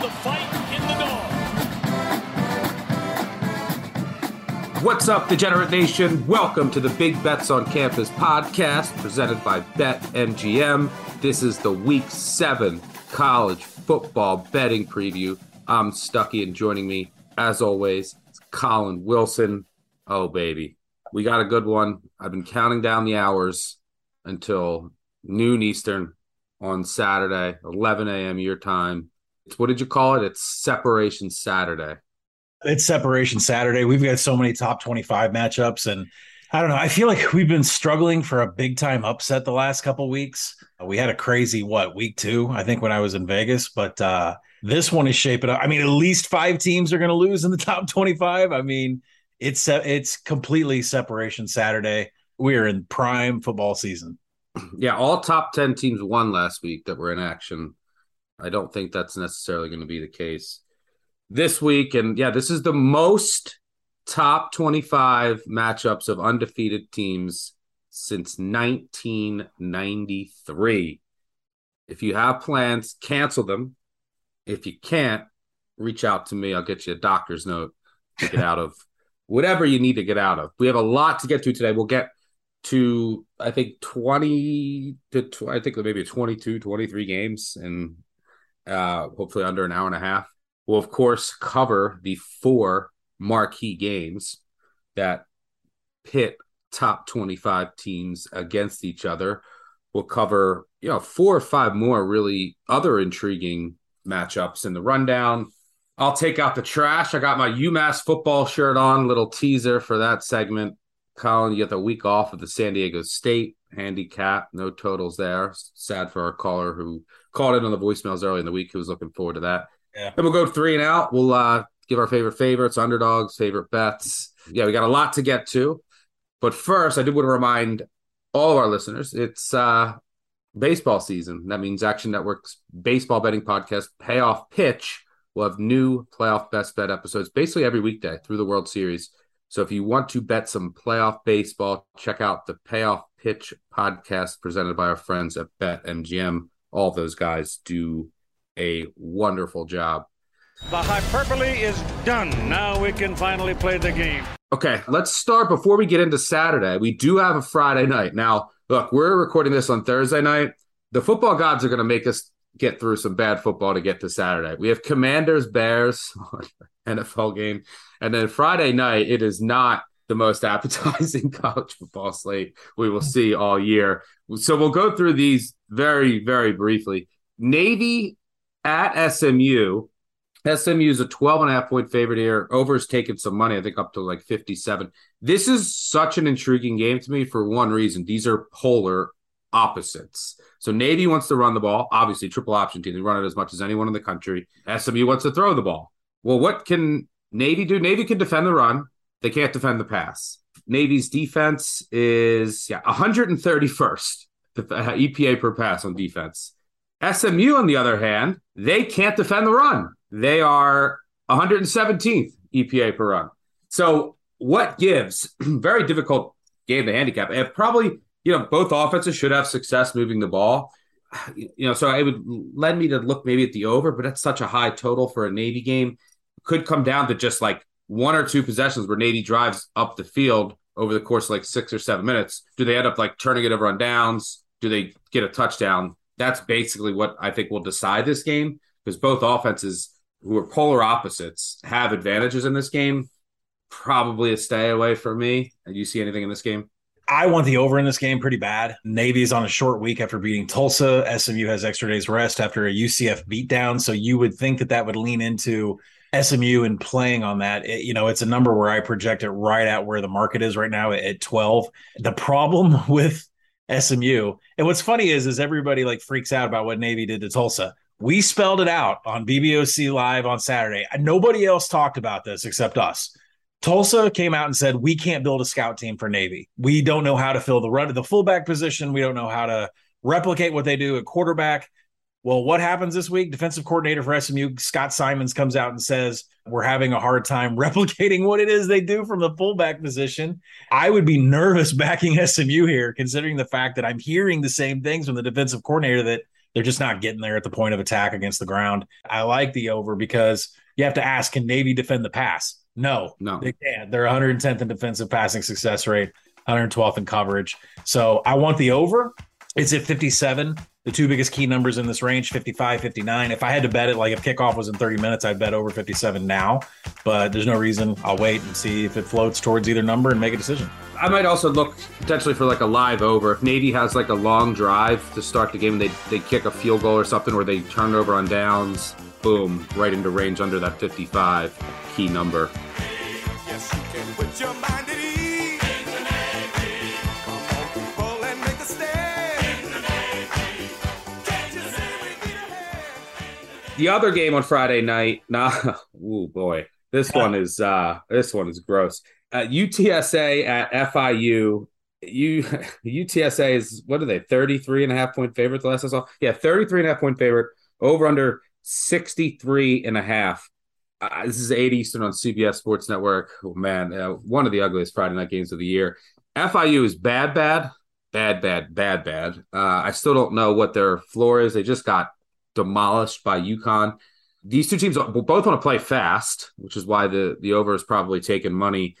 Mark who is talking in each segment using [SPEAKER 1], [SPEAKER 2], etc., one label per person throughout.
[SPEAKER 1] The fight in the dog.
[SPEAKER 2] What's up, Degenerate Nation? Welcome to the Big Bets on Campus podcast presented by BetMGM. This is the Week 7 college football betting preview. I'm Stuckey, and joining me, as always, is Collin Wilson. Oh, baby. We got a good one. I've been counting down the hours until noon Eastern on Saturday, 11 a.m. your time. It's, what did you call it? It's Separation Saturday.
[SPEAKER 3] It's separation Saturday. We've got so many top 25 matchups and I don't know. I feel like we've been struggling for a big time upset the last couple weeks. We had a crazy what week 2 I think when I was in Vegas, but uh this one is shaping up. I mean, at least 5 teams are going to lose in the top 25. I mean, it's it's completely separation Saturday. We are in prime football season.
[SPEAKER 2] Yeah, all top 10 teams won last week that were in action. I don't think that's necessarily going to be the case this week. And yeah, this is the most top 25 matchups of undefeated teams since 1993. If you have plans, cancel them. If you can't, reach out to me. I'll get you a doctor's note to get out of whatever you need to get out of. We have a lot to get to today. We'll get to I think 20 to I think maybe 22 23 games and uh hopefully under an hour and a half. We'll of course cover the four marquee games that pit top 25 teams against each other. We'll cover, you know, four or five more really other intriguing matchups in the rundown. I'll take out the trash. I got my UMass football shirt on, little teaser for that segment. Collin, you get the week off of the San Diego State handicap. No totals there. Sad for our caller who called in on the voicemails early in the week who was looking forward to that.
[SPEAKER 3] Yeah.
[SPEAKER 2] Then we'll go three and out. We'll uh, give our favorite favorites, underdogs, favorite bets. Yeah, we got a lot to get to. But first, I do want to remind all of our listeners it's uh, baseball season. That means Action Network's baseball betting podcast, Payoff Pitch, will have new playoff best bet episodes basically every weekday through the World Series. So if you want to bet some playoff baseball, check out the Payoff Pitch podcast presented by our friends at BetMGM. All those guys do a wonderful job.
[SPEAKER 1] The hyperbole is done. Now we can finally play the game.
[SPEAKER 2] Okay, let's start before we get into Saturday. We do have a Friday night. Now, look, we're recording this on Thursday night. The football gods are going to make us get through some bad football to get to Saturday. We have Commanders Bears NFL game. And then Friday night, it is not the most appetizing college football slate we will see all year. So we'll go through these very, very briefly. Navy at SMU. SMU is a 12 and a half point favorite here. Over has taken some money, I think up to like 57. This is such an intriguing game to me for one reason. These are polar opposites. So Navy wants to run the ball, obviously triple option team. They run it as much as anyone in the country. SMU wants to throw the ball. Well, what can Navy do? Navy can defend the run. They can't defend the pass. Navy's defense is yeah 131st uh, EPA per pass on defense. SMU, on the other hand, they can't defend the run. They are 117th EPA per run. So what gives? Very difficult game to handicap. And probably, you know, both offenses should have success moving the ball. You know, so it would led me to look maybe at the over, but that's such a high total for a Navy game. Could come down to just like one or two possessions where Navy drives up the field over the course of like six or seven minutes. Do they end up like turning it over on downs? Do they get a touchdown? That's basically what I think will decide this game because both offenses who are polar opposites have advantages in this game. Probably a stay away for me. Do you see anything in this game?
[SPEAKER 3] I want the over in this game pretty bad. Navy is on a short week after beating Tulsa. SMU has extra days rest after a UCF beatdown. So you would think that that would lean into SMU and playing on that, it, you know, it's a number where I project it right at where the market is right now at 12. The problem with SMU, and what's funny is, is everybody like freaks out about what Navy did to Tulsa. We spelled it out on BBOC Live on Saturday. Nobody else talked about this except us. Tulsa came out and said, We can't build a scout team for Navy. We don't know how to fill the run the fullback position. We don't know how to replicate what they do at quarterback. Well, what happens this week? Defensive coordinator for SMU, Scott Symons, comes out and says, We're having a hard time replicating what it is they do from the fullback position. I would be nervous backing SMU here, considering the fact that I'm hearing the same things from the defensive coordinator that they're just not getting there at the point of attack against the ground. I like the over because you have to ask, can Navy defend the pass? No,
[SPEAKER 2] no,
[SPEAKER 3] they can't. They're 110th in defensive passing success rate, 112th in coverage. So I want the over. It's at 57 the two biggest key numbers in this range 55 59 if i had to bet it like if kickoff was in 30 minutes i'd bet over 57 now. But there's no reason. I'll wait and see if it floats towards either number and make a decision.
[SPEAKER 2] I might also look potentially for like a live over. If navy has like a long drive to start the game and they, they kick a field goal or something where they turn over on downs boom right into range under that 55 key number. Yes, the other game on Friday night, nah, oh boy, this one is uh this one is gross. Uh, UTSA at FIU. You UTSA is what are they 33 and a half point favorite the last I saw? Yeah, 33 and a half point favorite over under 63 and a half. Uh, this is 8 Eastern on CBS Sports Network. Oh man, uh, one of the ugliest Friday night games of the year. FIU is bad, bad, bad, bad, bad, bad. Uh, I still don't know what their floor is. They just got demolished by UConn. These two teams both want to play fast, which is why the the over is probably taking money.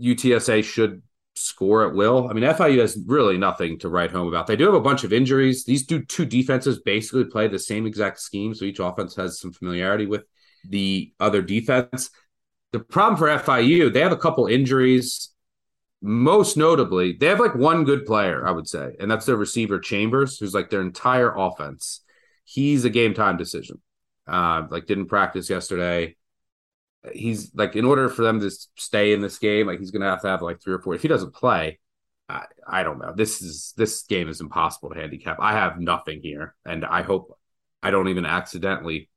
[SPEAKER 2] UTSA should score at will. I mean, FIU has really nothing to write home about. They do have a bunch of injuries. These two two defenses basically play the same exact scheme, so each offense has some familiarity with the other defense. The problem for FIU, they have a couple injuries. Most notably, they have like one good player, I would say, and that's their receiver Chambers, who's like their entire offense he's a game time decision. Uh, like didn't practice yesterday. He's like in order for them to stay in this game, like he's gonna have to have like three or four. If he doesn't play, I, I don't know. This is this game is impossible to handicap. I have nothing here, and I hope I don't even accidentally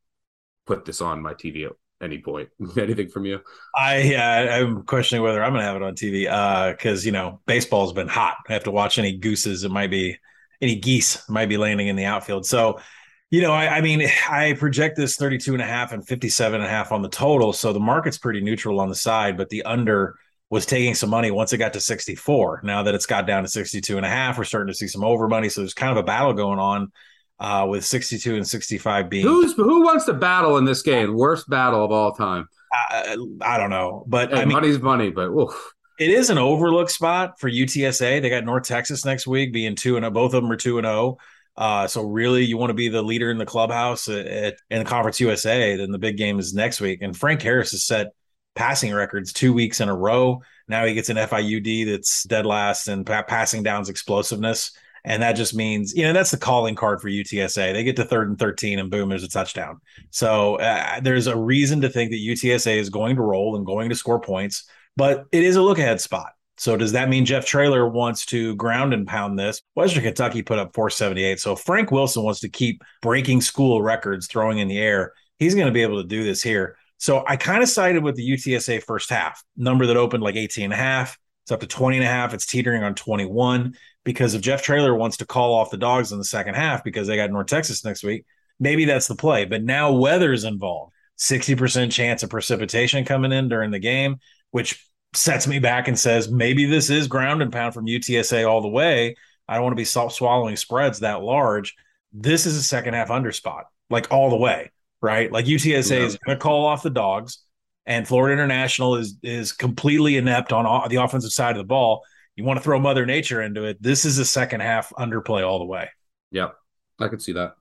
[SPEAKER 2] put this on my TV at any point. Anything from you?
[SPEAKER 3] I yeah, I'm questioning whether I'm gonna have it on TV. Uh, because you know baseball's been hot. I have to watch any gooses. It might be any geese might be landing in the outfield. So you know, I, I, mean, I project this 32 and a half and 57 and a half on the total. So the market's pretty neutral on the side, but the under was taking some money once it got to 64. Now that it's got down to 62 and a half, we're starting to see some over money. So there's kind of a battle going on uh, with 62 and 65 being.
[SPEAKER 2] Who's who wants to battle in this game? Worst battle of all time.
[SPEAKER 3] I, I don't know, but
[SPEAKER 2] hey,
[SPEAKER 3] I mean,
[SPEAKER 2] money's money, but oof.
[SPEAKER 3] it is an overlook spot for UTSA. They got North Texas next week, being two and oh, both of them are two and zero. Uh, so really, you want to be the leader in the clubhouse at, at, in the Conference USA. Then the big game is next week. And Frank Harris has set passing records two weeks in a row. Now he gets an FIUD that's dead last and pa- passing downs explosiveness. And that just means, you know, that's the calling card for UTSA. They get to third and 13 and boom, there's a touchdown. So uh, there's a reason to think that UTSA is going to roll and going to score points, but it is a look ahead spot. So does that mean Jeff Traylor wants to ground and pound this? Western Kentucky put up 478. So Frank Wilson wants to keep breaking school records throwing in the air. He's going to be able to do this here. So I kind of sided with the UTSA first half number that opened like 18 and a half. It's up to 20 and a half. It's teetering on 21 because if Jeff Traylor wants to call off the dogs in the second half because they got North Texas next week, maybe that's the play. But now weather's involved. 60% chance of precipitation coming in during the game, which sets me back and says maybe this is ground and pound from UTSA all the way. I don't want to be swallowing spreads that large. This is a second half under spot, like all the way, right? Like UTSA yeah. is going to call off the dogs, and Florida International is is completely inept on the offensive side of the ball. You want to throw Mother Nature into it. This is a second half underplay all the way.
[SPEAKER 2] Yep, I could see that.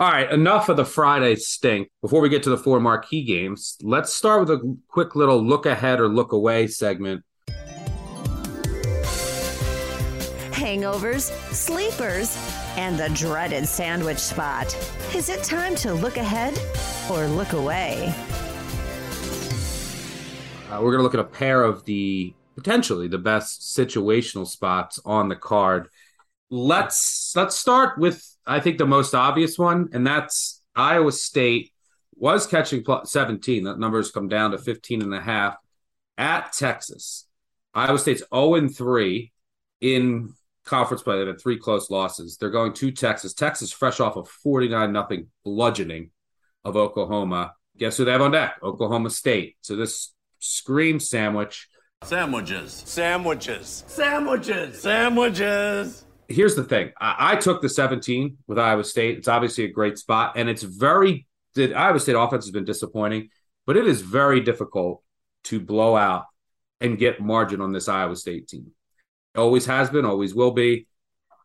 [SPEAKER 2] All right, enough of the Friday stink. Before we get to the four marquee games, let's start with a quick little look ahead or look away segment.
[SPEAKER 4] Hangovers, sleepers, and the dreaded sandwich spot. Is it time to look ahead or look away?
[SPEAKER 2] Uh, we're going to look at a pair of the potentially the best situational spots on the card. Let's let's start with I think the most obvious one, and that's Iowa State was catching 17. That number's come down to 15 and a half at Texas. Iowa State's 0 3 in conference play. They've had three close losses. They're going to Texas. Texas, fresh off a 49 nothing bludgeoning of Oklahoma. Guess who they have on deck? Oklahoma State. So this scream sandwich.
[SPEAKER 5] Sandwiches.
[SPEAKER 6] Sandwiches.
[SPEAKER 5] Sandwiches. Sandwiches.
[SPEAKER 2] Here's the thing. I, I took the 17 with Iowa State. It's obviously a great spot, and it's very the Iowa State offense has been disappointing, but it is very difficult to blow out and get margin on this Iowa State team. Always has been, always will be.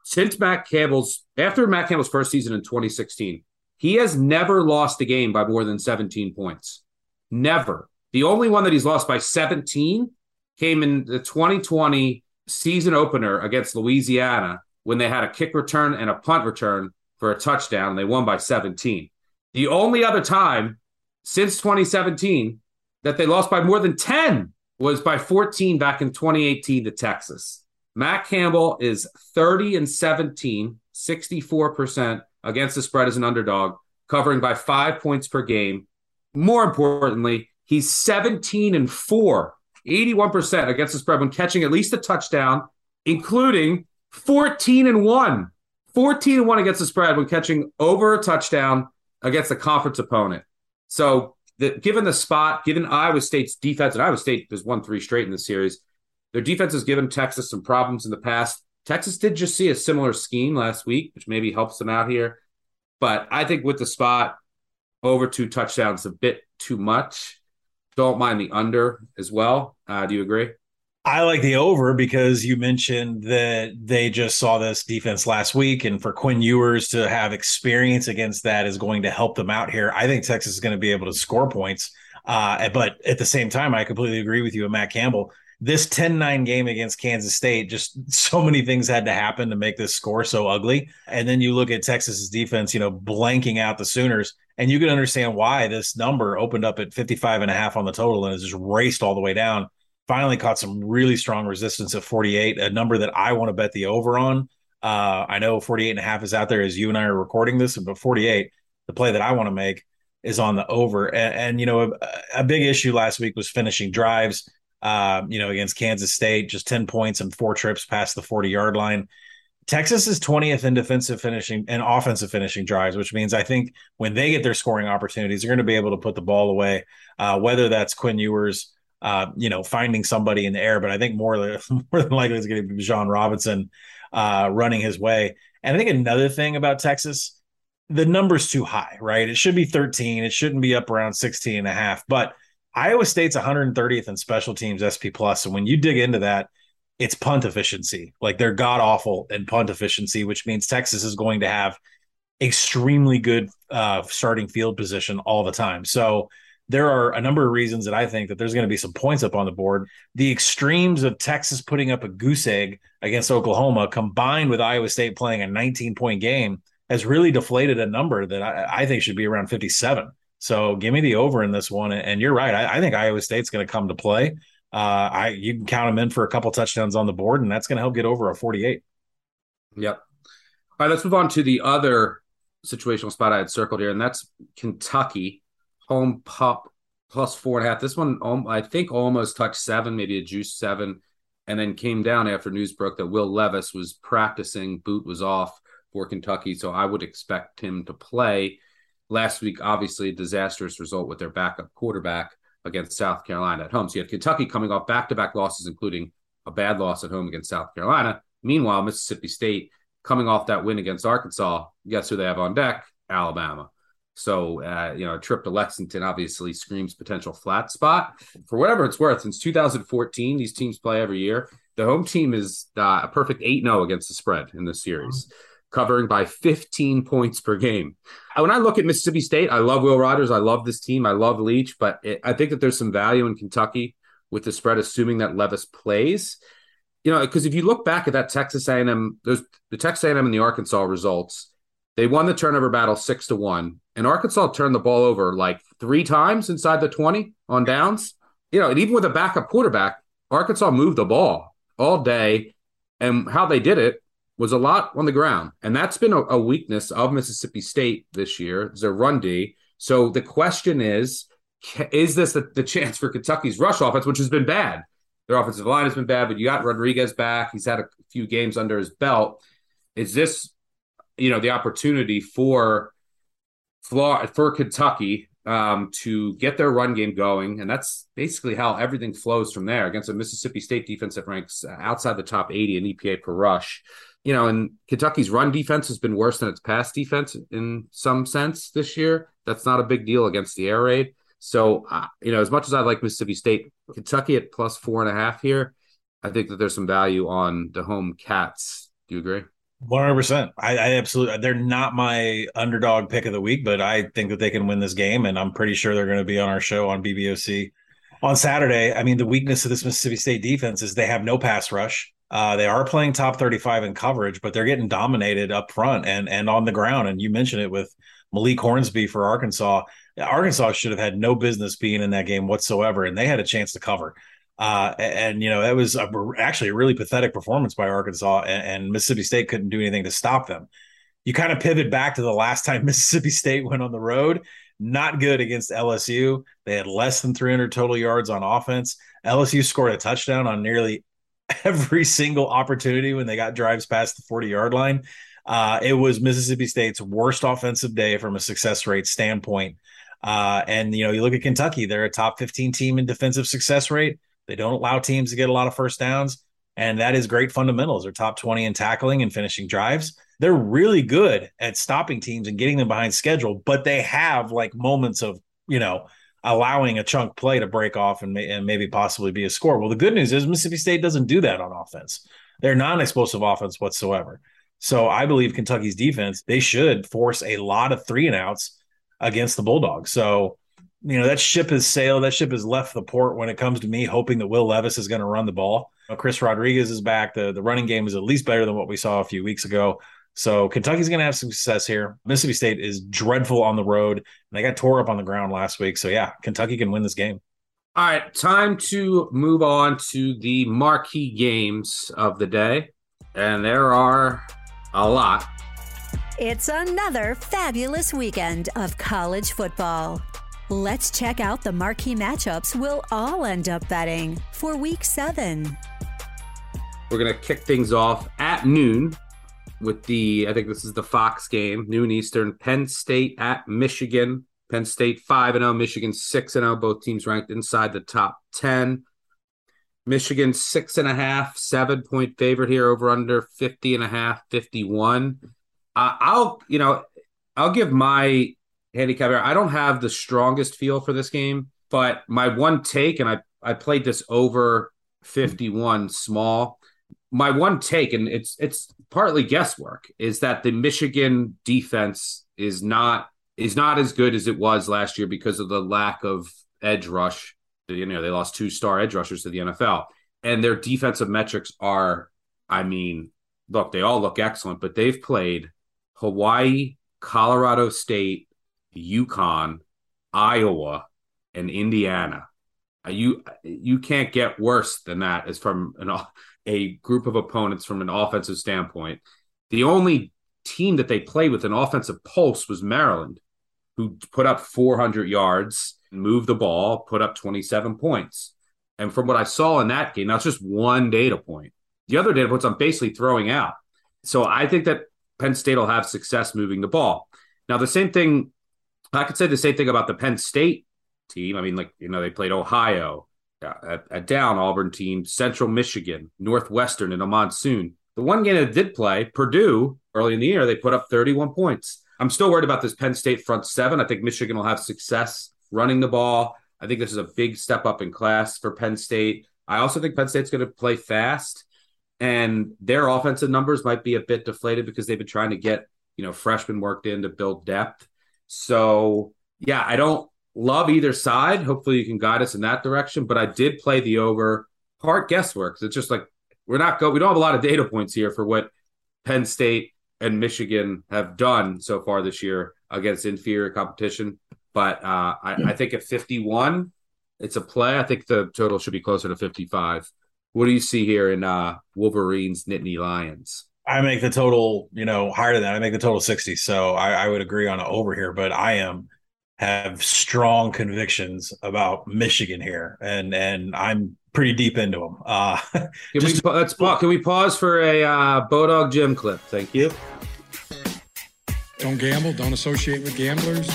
[SPEAKER 2] Since Matt Campbell's after Matt Campbell's first season in 2016, he has never lost a game by more than 17 points. Never. The only one that he's lost by 17 came in the 2020 season opener against Louisiana when they had a kick return and a punt return for a touchdown. They won by 17. The only other time since 2017 that they lost by more than 10 was by 14 back in 2018 to Texas. Matt Campbell is 30 and 17, 64% against the spread as an underdog, covering by five points per game. More importantly, he's 17 and 4, 81% against the spread when catching at least a touchdown, including 14 and 1. 14 and 1 against the spread when catching over a touchdown against a conference opponent. So, the, given the spot, given Iowa State's defense, and Iowa State has won three straight in the series, their defense has given Texas some problems in the past. Texas did just see a similar scheme last week, which maybe helps them out here. But I think with the spot, over two touchdowns, a bit too much. Don't mind the under as well. Uh, do you agree?
[SPEAKER 3] I like the over because you mentioned that they just saw this defense last week, and for Quinn Ewers to have experience against that is going to help them out here. I think Texas is going to be able to score points, uh, but at the same time, I completely agree with you and Matt Campbell. This 10-9 game against Kansas State, just so many things had to happen to make this score so ugly. And then you look at Texas's defense, you know, blanking out the Sooners, and you can understand why this number opened up at 55 and a half on the total and has just raced all the way down finally caught some really strong resistance at 48, a number that I want to bet the over on. Uh, I know 48 and a half is out there as you and I are recording this, but 48, the play that I want to make is on the over. And, and you know, a, a, big issue last week was finishing drives, uh, you know, against Kansas State, just 10 points and four trips past the 40 yard line. Texas is 20th in defensive finishing and offensive finishing drives, which means I think when they get their scoring opportunities, they're going to be able to put the ball away, uh, whether that's Quinn Ewers uh, you know, finding somebody in the air. But I think more, more than likely it's going to be Bijan Robinson uh, running his way. And I think another thing about Texas, the number's too high, right? It should be 13. It shouldn't be up around 16 and a half. But Iowa State's 130th in special teams SP plus. And when you dig into that, it's punt efficiency. Like they're god awful in punt efficiency, which means Texas is going to have extremely good uh, starting field position all the time. So there are a number of reasons that I think that there's going to be some points up on the board. The extremes of Texas putting up a goose egg against Oklahoma, combined with Iowa State playing a 19 point game, has really deflated a number that I, I think should be around 57. So give me the over in this one. And you're right. I, I think Iowa State's going to come to play. Uh, I you can count them in for a couple touchdowns on the board, and that's going to help get over a 48.
[SPEAKER 2] Yep. All right, let's move on to the other situational spot I had circled here, and that's Kentucky home pup plus four and a half. This one, I think, almost touched seven, maybe a juice seven, and then came down after news broke that Will Levis was practicing. Boot was off for Kentucky, so I would expect him to play. Last week, obviously, a disastrous result with their backup quarterback against South Carolina at home. So you have Kentucky coming off back to back losses, including a bad loss at home against South Carolina. Meanwhile, Mississippi State coming off that win against Arkansas. Guess who they have on deck? Alabama. So, uh, you know, a trip to Lexington obviously screams potential flat spot. For whatever it's worth, since 2014, these teams play every year. The home team is uh, a perfect 8 0 against the spread in this series, covering by 15 points per game. When I look at Mississippi State, I love Will Rogers. I love this team. I love Leach, but it, I think that there's some value in Kentucky with the spread, assuming that Levis plays. You know, because if you look back at that Texas A&M, those the Texas A&M and the Arkansas results, they won the turnover battle six to one, and Arkansas turned the ball over like three times inside the twenty on downs. you know, and even with a backup quarterback, Arkansas moved the ball all day. And how they did it was a lot on the ground. And that's been a, a weakness of Mississippi State this year, their run D. So the question is, is this the, the chance for Kentucky's rush offense, which has been bad? Their offensive line has been bad, but you got Rodriguez back. He's had a few games under his belt. Is this, you know, the opportunity for for Kentucky um, to get their run game going, and that's basically how everything flows from there against a Mississippi State defense that ranks outside the top 80 in EPA per rush. You know, and Kentucky's run defense has been worse than its pass defense in some sense this year. That's not a big deal against the air raid. So, uh, you know, as much as I like Mississippi State, Kentucky at plus four and a half here, I think that there's some value on the home cats. Do you agree?
[SPEAKER 3] One hundred percent. I absolutely. They're not my underdog pick of the week, but I think that they can win this game, and I'm pretty sure they're going to be on our show on BBOC on Saturday. I mean, the weakness of this Mississippi State defense is they have no pass rush. Uh, they are playing top 35 in coverage, but they're getting dominated up front and and on the ground. And you mentioned it with Malik Hornsby for Arkansas. Arkansas should have had no business being in that game whatsoever, and they had a chance to cover. Uh, and, you know that was a, actually a really pathetic performance by Arkansas, and, and Mississippi State couldn't do anything to stop them. You kind of pivot back to the last time Mississippi State went on the road. Not good against LSU. They had less than 300 total yards on offense. LSU scored a touchdown on nearly every single opportunity when they got drives past the 40 yard line. Uh, it was Mississippi State's worst offensive day from a success rate standpoint. Uh, and you know, you look at Kentucky; they're a top 15 team in defensive success rate. They don't allow teams to get a lot of first downs. And that is great fundamentals. They're top 20 in tackling and finishing drives. They're really good at stopping teams and getting them behind schedule, but they have like moments of, you know, allowing a chunk play to break off and, may, and maybe possibly be a score. Well, the good news is Mississippi State doesn't do that on offense. They're non explosive offense whatsoever. So I believe Kentucky's defense, they should force a lot of three and outs against the Bulldogs. So you know that ship has sailed. That ship has left the port when it comes to me hoping that Will Levis is going to run the ball. You know, Chris Rodriguez is back. The the running game is at least better than what we saw a few weeks ago. So Kentucky's going to have some success here. Mississippi State is dreadful on the road, and they got tore up on the ground last week. So yeah, Kentucky can win this game.
[SPEAKER 2] All right, time to move on to the marquee games of the day, and there are a lot.
[SPEAKER 4] It's another fabulous weekend of college football. Let's check out the marquee matchups we'll all end up betting for week seven.
[SPEAKER 2] We're going to kick things off at noon with the, I think this is the Fox game, noon Eastern, Penn State at Michigan. Penn State 5 and 0, Michigan 6 and 0, both teams ranked inside the top 10. Michigan six and a half, seven point favorite here over under 50 and a half, 51. Uh, I'll, you know, I'll give my handicapper. I don't have the strongest feel for this game, but my one take, and I I played this over 51 small. My one take, and it's it's partly guesswork, is that the Michigan defense is not is not as good as it was last year because of the lack of edge rush. You know, they lost two star edge rushers to the NFL, and their defensive metrics are, I mean, look, they all look excellent, but they've played Hawaii, Colorado State, UConn, Iowa, and Indiana. Uh, you you can't get worse than that as from an a group of opponents from an offensive standpoint. The only team that they played with an offensive pulse was Maryland, who put up 400 yards, moved the ball, put up 27 points. And from what I saw in that game, that's just one data point. The other data points I'm basically throwing out. So I think that Penn State will have success moving the ball. Now, the same thing I could say the same thing about the Penn State team. I mean, like, you know, they played Ohio, uh, a, a down Auburn team, Central Michigan, Northwestern in a monsoon. The one game that did play, Purdue, early in the year, they put up 31 points. I'm still worried about this Penn State front seven. I think Michigan will have success running the ball. I think this is a big step up in class for Penn State. I also think Penn State's going to play fast, and their offensive numbers might be a bit deflated because they've been trying to get you know freshmen worked in to build depth. So yeah, I don't love either side. Hopefully you can guide us in that direction. But I did play the over part guesswork. It's just like we're not go we don't have a lot of data points here for what Penn State and Michigan have done so far this year against inferior competition. But uh, I, I think at 51, it's a play. I think the total should be closer to 55. What do you see here in uh, Wolverines, Nittany Lions?
[SPEAKER 3] I make the total, you know, higher than that. I make the total 60. So I, I would agree on an over here, but I am have strong convictions about Michigan here, and and I'm pretty deep into them. Uh,
[SPEAKER 2] can just, we let's can we pause for a uh, Bodog Jim clip? Thank you.
[SPEAKER 7] Don't gamble. Don't associate with gamblers.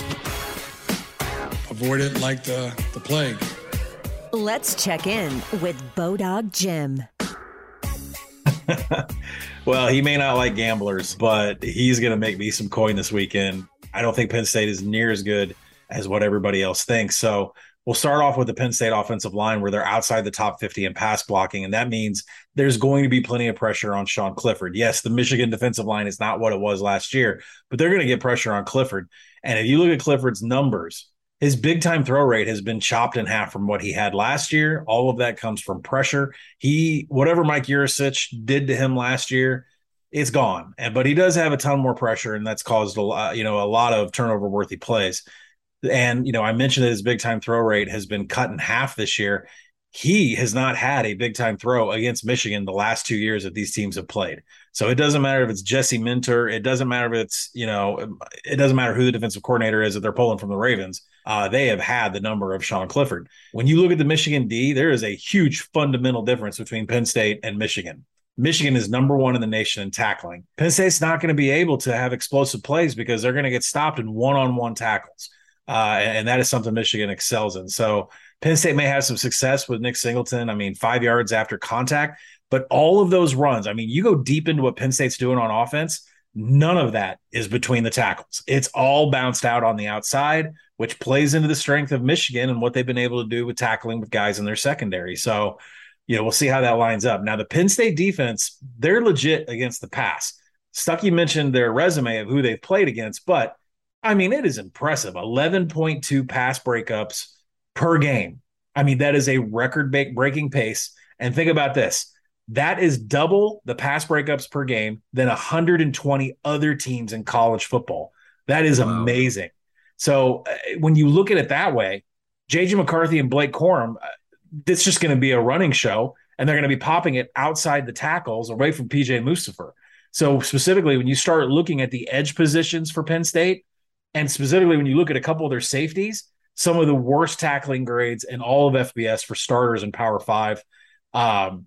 [SPEAKER 7] Avoid it like the the plague.
[SPEAKER 4] Let's check in with Bodog Jim.
[SPEAKER 3] well, he may not like gamblers, but he's going to make me some coin this weekend. I don't think Penn State is near as good as what everybody else thinks. So we'll start off with the Penn State offensive line where they're outside the top 50 in pass blocking. And that means there's going to be plenty of pressure on Sean Clifford. Yes, the Michigan defensive line is not what it was last year, but they're going to get pressure on Clifford. And if you look at Clifford's numbers, his big time throw rate has been chopped in half from what he had last year. All of that comes from pressure. He, whatever Mike Yurcich did to him last year, it's gone. And but he does have a ton more pressure, and that's caused a lot, you know, a lot of turnover worthy plays. And you know, I mentioned that his big time throw rate has been cut in half this year. He has not had a big time throw against Michigan the last two years that these teams have played. So it doesn't matter if it's Jesse Minter. It doesn't matter if it's, you know, it doesn't matter who the defensive coordinator is that they're pulling from the Ravens. Uh, they have had the number of Sean Clifford. When you look at the Michigan D, there is a huge fundamental difference between Penn State and Michigan. Michigan is number one in the nation in tackling. Penn State's not going to be able to have explosive plays because they're going to get stopped in one on one tackles. Uh, and that is something Michigan excels in. So Penn State may have some success with Nick Singleton. I mean, five yards after contact, but all of those runs, I mean, you go deep into what Penn State's doing on offense, none of that is between the tackles. It's all bounced out on the outside, which plays into the strength of Michigan and what they've been able to do with tackling with guys in their secondary. So, you know, we'll see how that lines up. Now, the Penn State defense, they're legit against the pass. Stuckey mentioned their resume of who they've played against, but I mean, it is impressive 11.2 pass breakups per game. I mean, that is a record breaking pace. And think about this that is double the pass breakups per game than 120 other teams in college football. That is wow. amazing. So uh, when you look at it that way, JJ McCarthy and Blake Corum, uh, it's just going to be a running show, and they're going to be popping it outside the tackles away from PJ Mustipher. So specifically, when you start looking at the edge positions for Penn State, and specifically when you look at a couple of their safeties, some of the worst tackling grades in all of FBS for starters in Power Five. Um,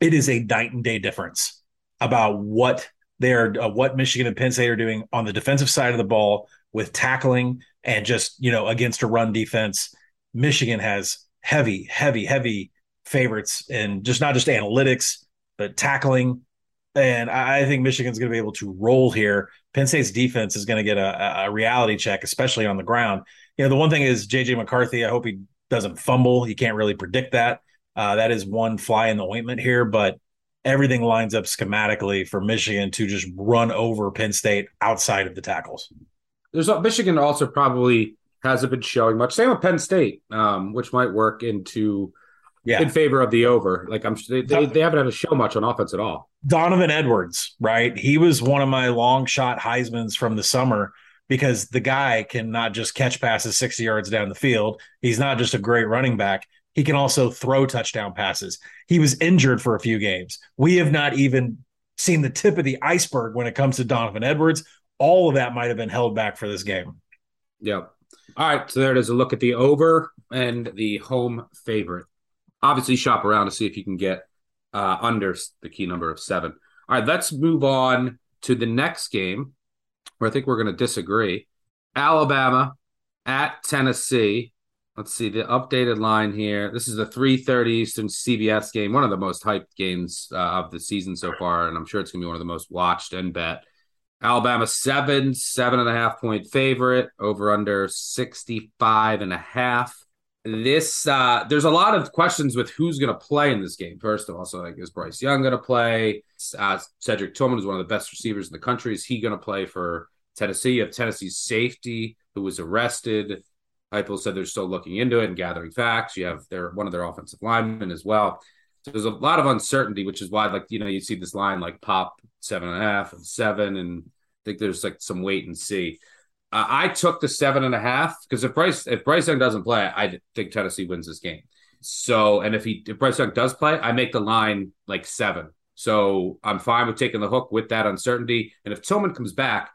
[SPEAKER 3] it is a night and day difference about what they're uh, what Michigan and Penn State are doing on the defensive side of the ball with tackling and just you know against a run defense. Michigan has heavy, heavy, heavy favorites and just not just analytics but tackling. And I think Michigan's going to be able to roll here. Penn State's defense is going to get a, a reality check, especially on the ground. You know, the one thing is JJ McCarthy. I hope he doesn't fumble. You can't really predict that. Uh, that is one fly in the ointment here, but everything lines up schematically for Michigan to just run over Penn State outside of the tackles.
[SPEAKER 2] There's Michigan also probably hasn't been showing much. Same with Penn State, um, which might work into yeah. in favor of the over. Like I'm, they, they, they haven't had to show much on offense at all.
[SPEAKER 3] Donovan Edwards, right? He was one of my long shot Heisman's from the summer because the guy can not just catch passes 60 yards down the field. He's not just a great running back. He can also throw touchdown passes. He was injured for a few games. We have not even seen the tip of the iceberg when it comes to Donovan Edwards. All of that might have been held back for this game.
[SPEAKER 2] Yep. All right. So there it is a look at the over and the home favorite. Obviously, shop around to see if you can get uh, under the key number of seven. All right. Let's move on to the next game where I think we're going to disagree. Alabama at Tennessee. Let's see the updated line here. This is the 3:30 Eastern CBS game, one of the most hyped games uh, of the season so far, and I'm sure it's gonna be one of the most watched and bet. Alabama seven, seven and a half point favorite, over under 65 and a half. this uh there's a lot of questions with who's going to play in this game. First of all, so like is Bryce Young going to play? Uh, Cedric Tillman is one of the best receivers in the country. Is he going to play for Tennessee? You have Tennessee's safety who was arrested. Heupel said they're still looking into it and gathering facts. You have their one of their offensive linemen as well. So there's a lot of uncertainty, which is why, like you know, you see this line like pop seven and a half and seven, and I think there's like some wait and see. Uh, I took the seven and a half because if Bryce if Bryce Young doesn't play, I think Tennessee wins this game. So, and if he if Bryce Young does play, I make the line like seven. So I'm fine with taking the hook with that uncertainty. And if Tillman comes back,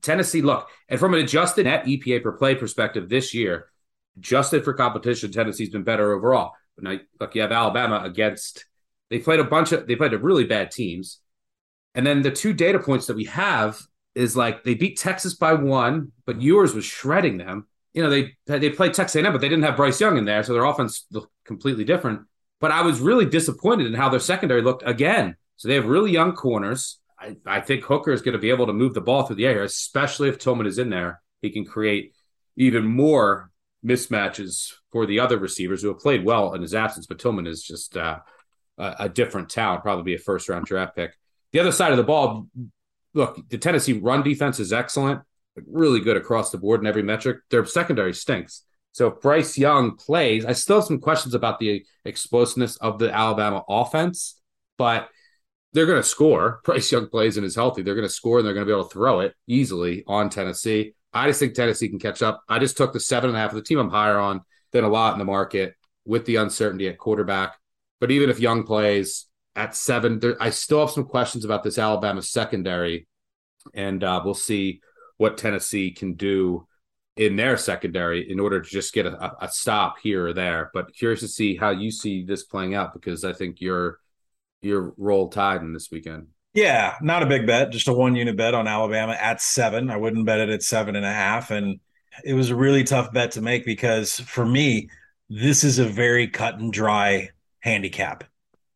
[SPEAKER 2] Tennessee look and from an adjusted net EPA per play perspective this year, adjusted for competition, Tennessee's been better overall. But now, look, you have Alabama against they played a bunch of they played a really bad teams, and then the two data points that we have is like they beat Texas by one, but Ewers was shredding them. You know, they they played Texas A&M, but they didn't have Bryce Young in there, so their offense looked completely different. But I was really disappointed in how their secondary looked again. So they have really young corners. I, I think Hooker is going to be able to move the ball through the air, especially if Tillman is in there. He can create even more mismatches for the other receivers who have played well in his absence. But Tillman is just uh, a, a different talent, probably a first round draft pick. The other side of the ball, look, the Tennessee run defense is excellent, really good across the board in every metric. Their secondary stinks. So if Bryce Young plays, I still have some questions about the explosiveness of the Alabama offense, but they're going to score. Bryce Young plays and is healthy. They're going to score and they're going to be able to throw it easily on Tennessee. I just think Tennessee can catch up. I just took the seven and a half of the team I'm higher on than a lot in the market with the uncertainty at quarterback. But even if Young plays, at seven. There, I still have some questions about this Alabama secondary, and uh, we'll see what Tennessee can do in their secondary in order to just get a, a, stop here or there. But curious to see how you see this playing out because I think you're you're roll tide in this weekend.
[SPEAKER 3] Yeah, not a big bet, just a one unit bet on Alabama at seven. I wouldn't bet it at seven and a half. And it was a really tough bet to make because for me, this is a very cut and dry handicap.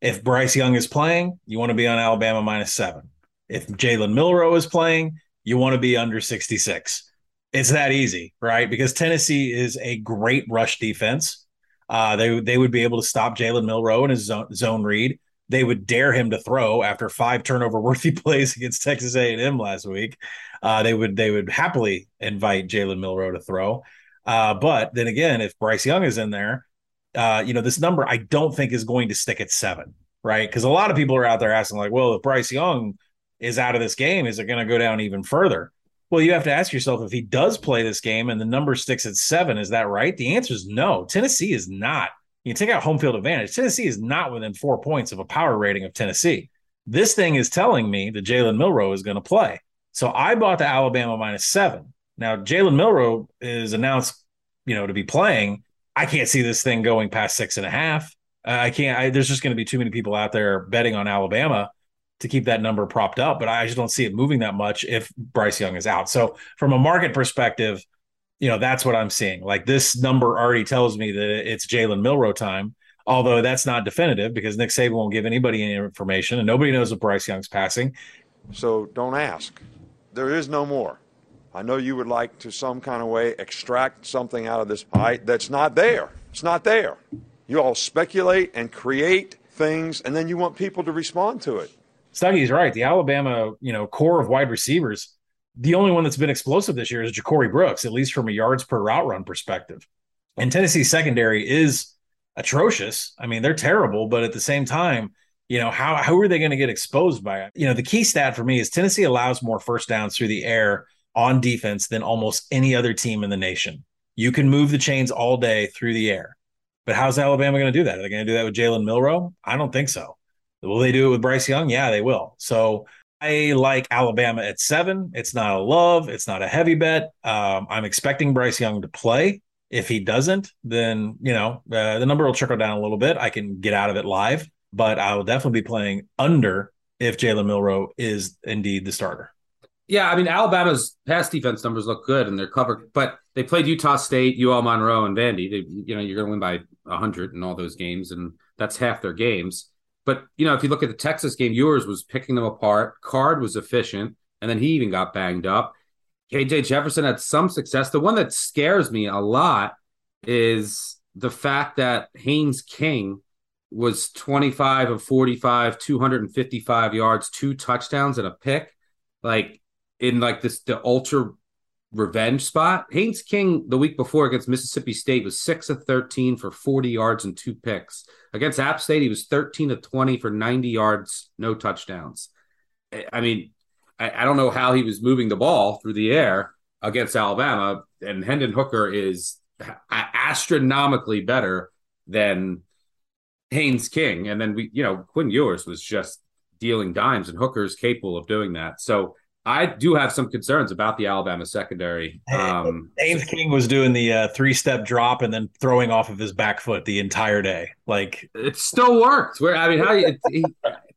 [SPEAKER 3] If Bryce Young is playing, you want to be on Alabama minus seven. If Jalen Milroe is playing, you want to be under 66. It's that easy, right? Because Tennessee is a great rush defense. Uh, they they would be able to stop Jalen Milroe in his zone, zone read. They would dare him to throw after five turnover worthy plays against Texas A&M last week. Uh, they would they would happily invite Jalen Milroe to throw. Uh, but then again, if Bryce Young is in there, uh, you know, this number I don't think is going to stick at seven, right? Because a lot of people are out there asking, like, well, if Bryce Young is out of this game, is it going to go down even further? Well, you have to ask yourself if he does play this game and the number sticks at seven, is that right? The answer is no. Tennessee is not. You take out home field advantage. Tennessee is not within four points of a power rating of Tennessee. This thing is telling me that Jalen Milroe is going to play. So I bought the Alabama minus seven. Now, Jalen Milroe is announced, you know, to be playing. I can't see this thing going past six and a half. Uh, I can't. I, there's just going to be too many people out there betting on Alabama to keep that number propped up, but I just don't see it moving that much if Bryce Young is out. So from a market perspective, you know that's what I'm seeing. Like this number already tells me that it's Jalen Milroe time. Although that's not definitive because Nick Saban won't give anybody any information, and nobody knows what Bryce Young's passing.
[SPEAKER 8] So don't ask. There is no more. I know you would like to some kind of way extract something out of this fight that's not there. It's not there. You all speculate and create things, and then you want people to respond to it.
[SPEAKER 3] Stuckey's right. The Alabama, you know, core of wide receivers, the only one that's been explosive this year is Ja'Corey Brooks, at least from a yards per route run perspective. And Tennessee's secondary is atrocious. I mean, they're terrible, but at the same time, you know, how how are they going to get exposed by it? You know, the key stat for me is Tennessee allows more first downs through the air on defense than almost any other team in the nation. You can move the chains all day through the air. But how's Alabama going to do that? Are they going to do that with Jalen Milroe? I don't think so. Will they do it with Bryce Young? Yeah, they will. So I like Alabama at seven. It's not a love. It's not a heavy bet. Um, I'm expecting Bryce Young to play. If he doesn't, then you know uh, the number will trickle down a little bit. I can get out of it live, but I will definitely be playing under if Jalen Milroe is indeed the starter.
[SPEAKER 2] Yeah, I mean Alabama's pass defense numbers look good and they're covered, but they played Utah State, UL Monroe, and Vandy. They, you know, you're going to win by hundred in all those games, and that's half their games. But you know, if you look at the Texas game, Ewers was picking them apart. Card was efficient, and then he even got banged up. KJ Jefferson had some success. The one that scares me a lot is the fact that Haynes King was 25 of 45, 255 yards, two touchdowns and a pick, like in like this the ultra revenge spot. Haynes King the week before against Mississippi State was six of 13 for 40 yards and two picks. Against App State, he was 13 of 20 for 90 yards, no touchdowns. I mean, I, I don't know how he was moving the ball through the air against Alabama, and Hendon Hooker is astronomically better than Haynes King. And then we, you know, Quinn Ewers was just dealing dimes, and Hooker's capable of doing that. So I do have some concerns about the Alabama secondary. Um,
[SPEAKER 3] Haynes King was doing the uh, three step drop and then throwing off of his back foot the entire day. Like
[SPEAKER 2] it still worked. Where I mean, how? It, he,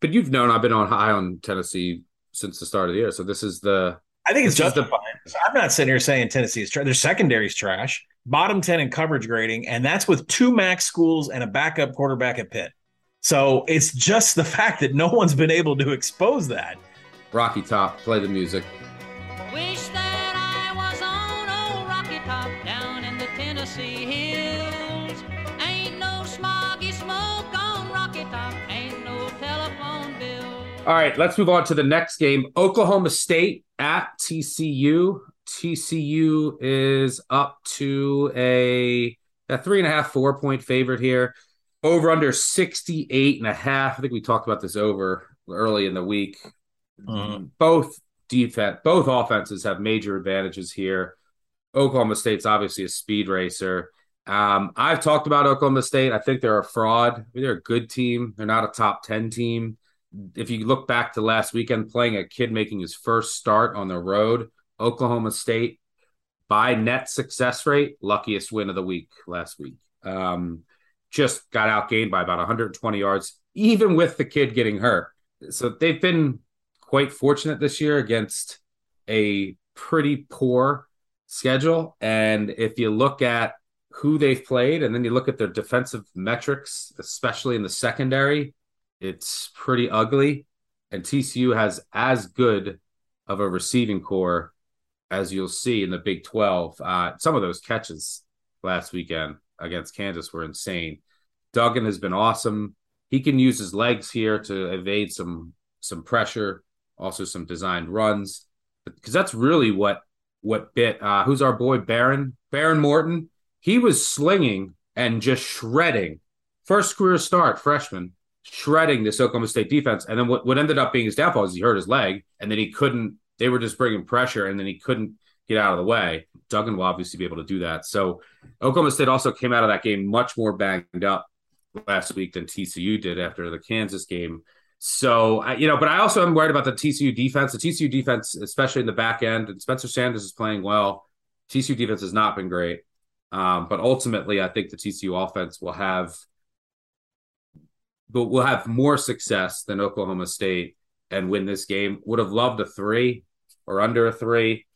[SPEAKER 2] but you've known I've been on high on Tennessee since the start of the year. So this is the.
[SPEAKER 3] I think it's justified. The, I'm not sitting here saying Tennessee is trash. Their secondary's trash. Bottom ten in coverage grading, and that's with two MAC schools and a backup quarterback at Pitt. So it's just the fact that no one's been able to expose that.
[SPEAKER 2] Rocky Top, play the music.
[SPEAKER 9] Wish that I was on old Rocky Top down in the Tennessee hills. Ain't no smoggy smoke on Rocky Top, ain't no telephone bill.
[SPEAKER 2] All right, let's move on to the next game. Oklahoma State at TCU. TCU is up to a, a three and a half, four point favorite here. Over under 68 and a half. I think we talked about this over early in the week. Mm-hmm. Both defense, both offenses have major advantages here. Oklahoma State's obviously a speed racer. Um, I've talked about Oklahoma State. I think they're a fraud. They're a good team. They're not a top 10 team. If you look back to last weekend, playing a kid making his first start on the road, Oklahoma State by net success rate, luckiest win of the week last week. Um, just got outgained by about 120 yards, even with the kid getting hurt. So they've been quite fortunate this year against a pretty poor schedule. And if you look at who they've played and then you look at their defensive metrics, especially in the secondary, it's pretty ugly. And TCU has as good of a receiving corps as you'll see in the Big 12. Uh, some of those catches last weekend against Kansas were insane. Duggan has been awesome. He can use his legs here to evade some some pressure also some designed runs, because that's really what what bit. Uh, who's our boy Behren Behren Morton? He was slinging and just shredding. First career start, freshman, shredding this Oklahoma State defense. And then what, what ended up being his downfall is he hurt his leg, and then he couldn't. They were just bringing pressure, and then he couldn't get out of the way. Duggan will obviously be able to do that. So Oklahoma State also came out of that game much more banged up last week than TCU did after the Kansas game. So, you know, but I also am worried about the TCU defense. The TCU defense, especially in the back end, and Spencer Sanders is playing well. TCU defense has not been great. Um, but ultimately, I think the TCU offense will have but will have more success than Oklahoma State and win this game. Would have loved a three or under a three.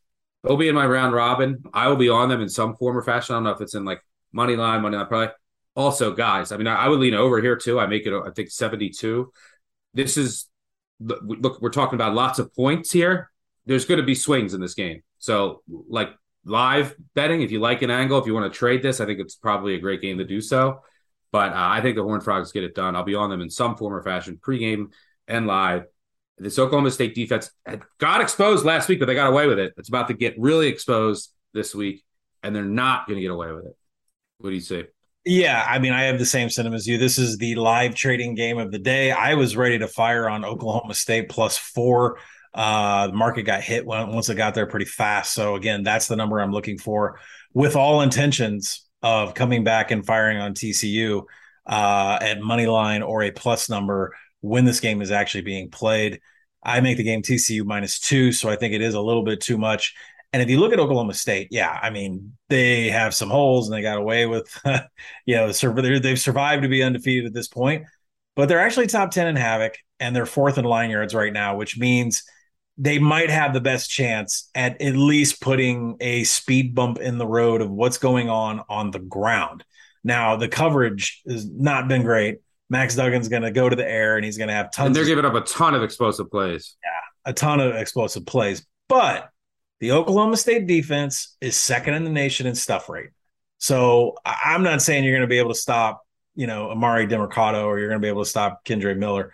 [SPEAKER 2] They'll be in my round robin. I will be on them in some form or fashion. I don't know if it's in like money line, money line, probably. Also, guys, I mean, I, I would lean over here too. I make it, I think, 72 this is look, we're talking about lots of points here. There's going to be swings in this game. So, like live betting, if you like an angle, if you want to trade this, I think it's probably a great game to do so. But uh, I think the Horned Frogs get it done. I'll be on them in some form or fashion, pregame and live. This Oklahoma State defense got exposed last week, but they got away with it. It's about to get really exposed this week, and they're not going to get away with it. What do you say?
[SPEAKER 3] Yeah, I mean, I have the same sentiment as you. This is the live trading game of the day. I was ready to fire on Oklahoma State plus four. Uh, the market got hit once it got there pretty fast. So again, that's the number I'm looking for, with all intentions of coming back and firing on TCU uh, at money line or a plus number when this game is actually being played. I make the game TCU minus two, so I think it is a little bit too much. And if you look at Oklahoma State, yeah, I mean, they have some holes and they got away with, you know, they've survived to be undefeated at this point, but they're actually top 10 in Havoc and they're fourth in line yards right now, which means they might have the best chance at at least putting a speed bump in the road of what's going on on the ground. Now, the coverage has not been great. Max Duggan's going to go to the air and he's going to have tons.
[SPEAKER 2] And they're
[SPEAKER 3] of,
[SPEAKER 2] giving up a ton of explosive plays.
[SPEAKER 3] Yeah, a ton of explosive plays. But the Oklahoma State defense is second in the nation in stuff rate. So I'm not saying you're going to be able to stop, you know, Emari Demercado or you're going to be able to stop Kendre Miller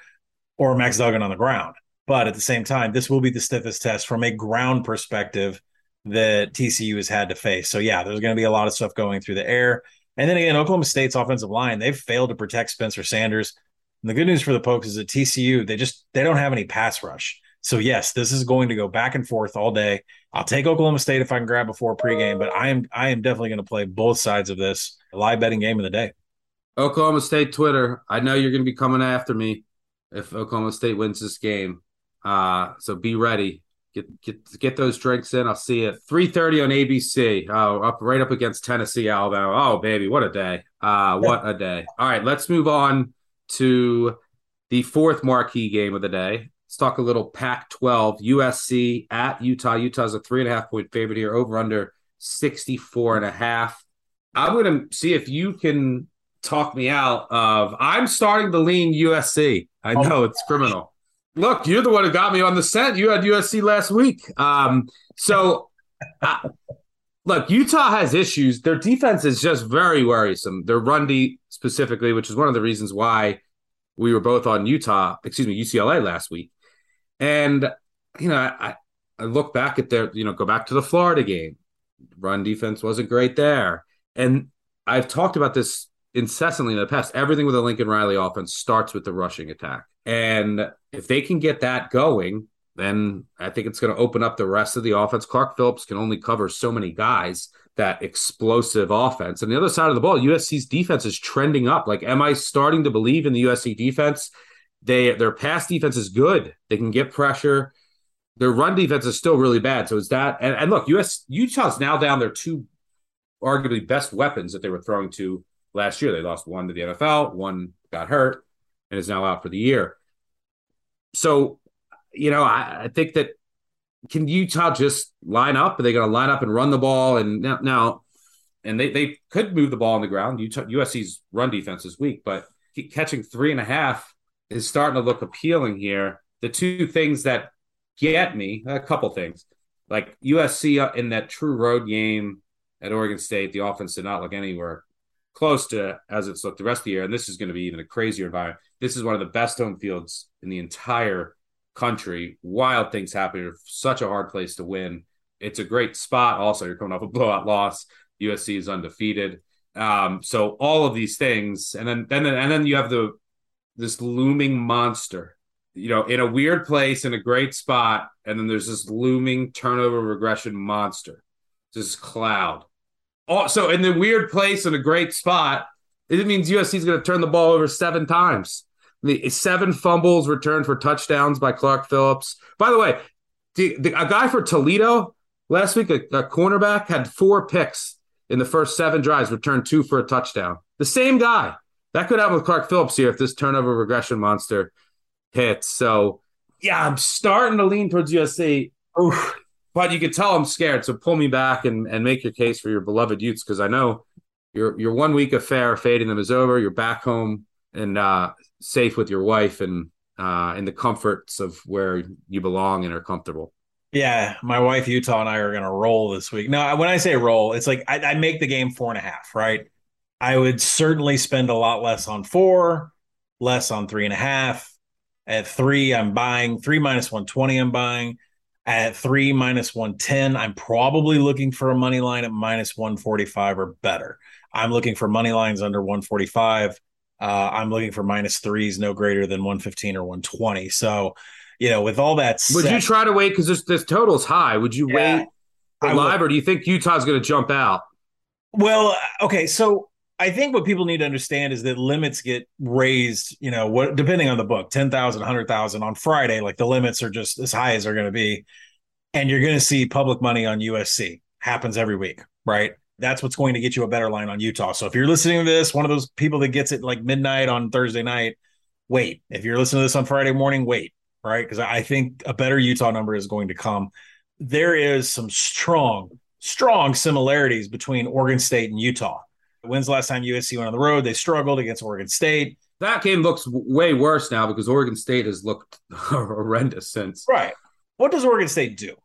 [SPEAKER 3] or Max Duggan on the ground. But at the same time, this will be the stiffest test from a ground perspective that TCU has had to face. So yeah, there's going to be a lot of stuff going through the air. And then again, Oklahoma State's offensive line, they've failed to protect Spencer Sanders. And the good news for the Pokes is that TCU, they just they don't have any pass rush. So yes, this is going to go back and forth all day. I'll take Oklahoma State if I can grab before pregame, but I am I am definitely going to play both sides of this live betting game of the day.
[SPEAKER 2] Oklahoma State Twitter. I know you're going to be coming after me if Oklahoma State wins this game. Uh, so be ready. Get get get those drinks in. I'll see you at 3:30 on ABC. Oh, up right up against Tennessee, Alabama. Oh, baby, what a day. Uh, what a day. All right, let's move on to the fourth marquee game of the day. Let's talk a little Pac 12 USC at Utah. Utah's a three and a half point favorite here, over under 64 and a half. I'm going to see if you can talk me out of. I'm starting to lean USC. I know oh, it's criminal. Look, you're the one who got me on the scent. You had USC last week. Um, so, uh, look, Utah has issues. Their defense is just very worrisome. Their run D specifically, which is one of the reasons why we were both on Utah, excuse me, UCLA last week. And, you know, I, I look back at their, you know, go back to the Florida game. Run defense wasn't great there. And I've talked about this incessantly in the past. Everything with the Lincoln Riley offense starts with the rushing attack. And if they can get that going, then I think it's going to open up the rest of the offense. Clark Phillips can only cover so many guys that explosive offense. And the other side of the ball, USC's defense is trending up. Like, am I starting to believe in the USC defense? They their pass defense is good. They can get pressure. Their run defense is still really bad. So it's that and, and look, US Utah's now down their two arguably best weapons that they were throwing to last year. They lost one to the NFL, one got hurt, and is now out for the year. So, you know, I, I think that can Utah just line up? Are they going to line up and run the ball? And now, now, and they, they could move the ball on the ground. Utah, USC's run defense is weak, but catching three and a half is starting to look appealing here. The two things that get me, a couple things, like USC in that true road game at Oregon State, the offense did not look anywhere close to as it's looked the rest of the year. And this is going to be even a crazier environment. This is one of the best home fields in the entire country. Wild things happen. Such a hard place to win. It's a great spot. Also, you're coming off a blowout loss. USC is undefeated. Um, so all of these things, and then then and then you have the this looming monster, you know, in a weird place in a great spot, and then there's this looming turnover regression monster, this cloud oh, also in the weird place in a great spot, it means USC is going to turn the ball over seven times. Seven fumbles returned for touchdowns by Clark Phillips. By the way, the, the, a guy for Toledo last week, a, a cornerback, had four picks in the first seven drives, returned two for a touchdown. The same guy. That could happen with Clark Phillips here if this turnover regression monster hits. So, yeah, I'm starting to lean towards USC. Oof but you can tell I'm scared. So pull me back and, and make your case for your beloved Utes because I know your your one week affair fading them is over. You're back home and uh, safe with your wife and uh, in the comforts of where you belong and are comfortable.
[SPEAKER 3] Yeah, my wife Utah and I are going to roll this week. Now, when I say roll, it's like I, I make the game four and a half, right? I would certainly spend a lot less on four, less on three and a half. At three, I'm buying three minus 120. I'm buying at three minus 110. I'm probably looking for a money line at minus 145 or better. I'm looking for money lines under 145. Uh, I'm looking for minus threes, no greater than 115 or 120. So, you know, with all that,
[SPEAKER 2] would you try to wait because this, this total's high? Would you yeah, wait live, or do you think Utah's going to jump out?
[SPEAKER 3] Well, okay, so I think what people need to understand is that limits get raised, you know, what depending on the book, 10,000, 100,000 on Friday, like the limits are just as high as they're going to be. And you're going to see public money on USC happens every week, right? That's what's going to get you a better line on Utah. So if you're listening to this, one of those people that gets it like midnight on Thursday night, wait. If you're listening to this on Friday morning, wait, right? Because I think a better Utah number is going to come. There is some strong, strong similarities between Oregon State and Utah When's the last time USC went on the road? They struggled against Oregon State.
[SPEAKER 2] That game looks way worse now because Oregon State has looked horrendous since.
[SPEAKER 3] Right. What does Oregon State do?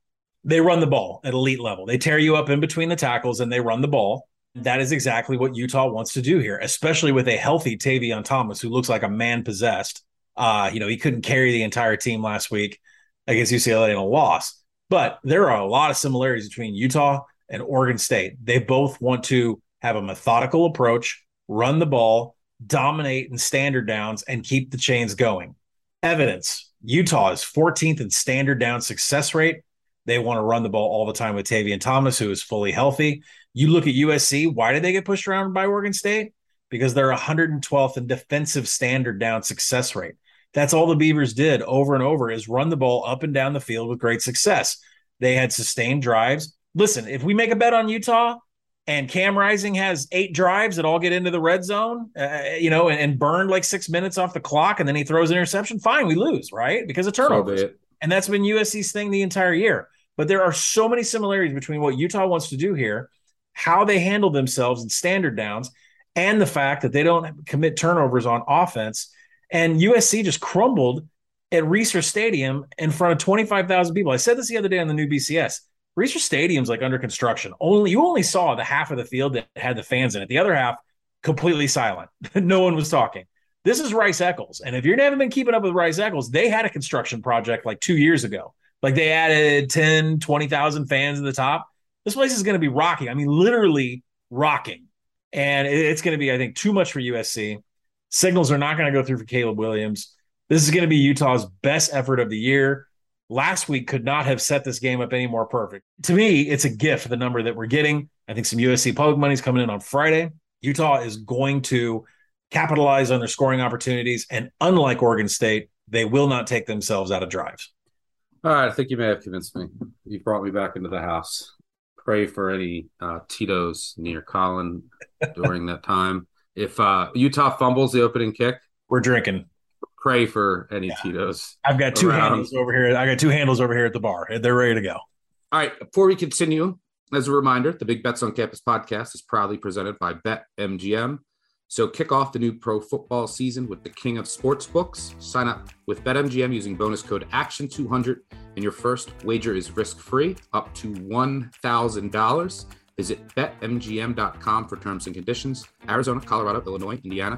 [SPEAKER 3] They run the ball at elite level. They tear you up in between the tackles and they run the ball. That is exactly what Utah wants to do here, especially with a healthy Tavion Thomas, who looks like a man possessed. Uh, you know, he couldn't carry the entire team last week against UCLA in a loss. But there are a lot of similarities between Utah and Oregon State. They both want to have a methodical approach, run the ball, dominate in standard downs, and keep the chains going. Evidence Utah is 14th in standard down success rate. They want to run the ball all the time with Tavion Thomas, who is fully healthy. You look at USC, why did they get pushed around by Oregon State? Because they're 112th in defensive standard down success rate. That's all the Beavers did over and over is run the ball up and down the field with great success. They had sustained drives. Listen, if we make a bet on Utah and Cam Rising has eight drives that all get into the red zone, uh, you know, and, and burned like six minutes off the clock, and then he throws an interception, fine, we lose, right? Because of turnovers. So and that's been USC's thing the entire year. But there are so many similarities between what Utah wants to do here, how they handle themselves in standard downs, and the fact that they don't commit turnovers on offense. And USC just crumbled at Reser Stadium in front of 25,000 people. I said this the other day on the new BCS. Reser Stadium's like under construction. Only you only saw the half of the field that had the fans in it. The other half completely silent. no one was talking. This is Rice Eccles. And if you haven't been keeping up with Rice Eccles, they had a construction project like two years ago. Like they added 10, 20,000 fans in the top. This place is going to be rocking. I mean, literally rocking. And it's going to be, I think, too much for USC. Signals are not going to go through for Caleb Williams. This is going to be Utah's best effort of the year. Last week could not have set this game up any more perfect. To me, it's a gift, the number that we're getting. I think some USC public money is coming in on Friday. Utah is going to capitalize on their scoring opportunities. And unlike Oregon State, they will not take themselves out of drives.
[SPEAKER 2] All right. I think you may have convinced me. You brought me back into the house. Pray for any uh, Tito's near Collin during that time. If uh, Utah fumbles the opening kick,
[SPEAKER 3] we're drinking.
[SPEAKER 2] Pray for any yeah. Tito's.
[SPEAKER 3] I've got two around. handles over here. I got two handles over here at the bar. They're ready to go.
[SPEAKER 2] All right. Before we continue, as a reminder, the Big Bets on Campus podcast is proudly presented by BetMGM. So kick off the new pro football season with the king of sports books. Sign up with BetMGM using bonus code ACTION200 and your first wager is risk-free up to $1,000. Visit betmgm.com for terms and conditions. Arizona, Colorado, Illinois, Indiana,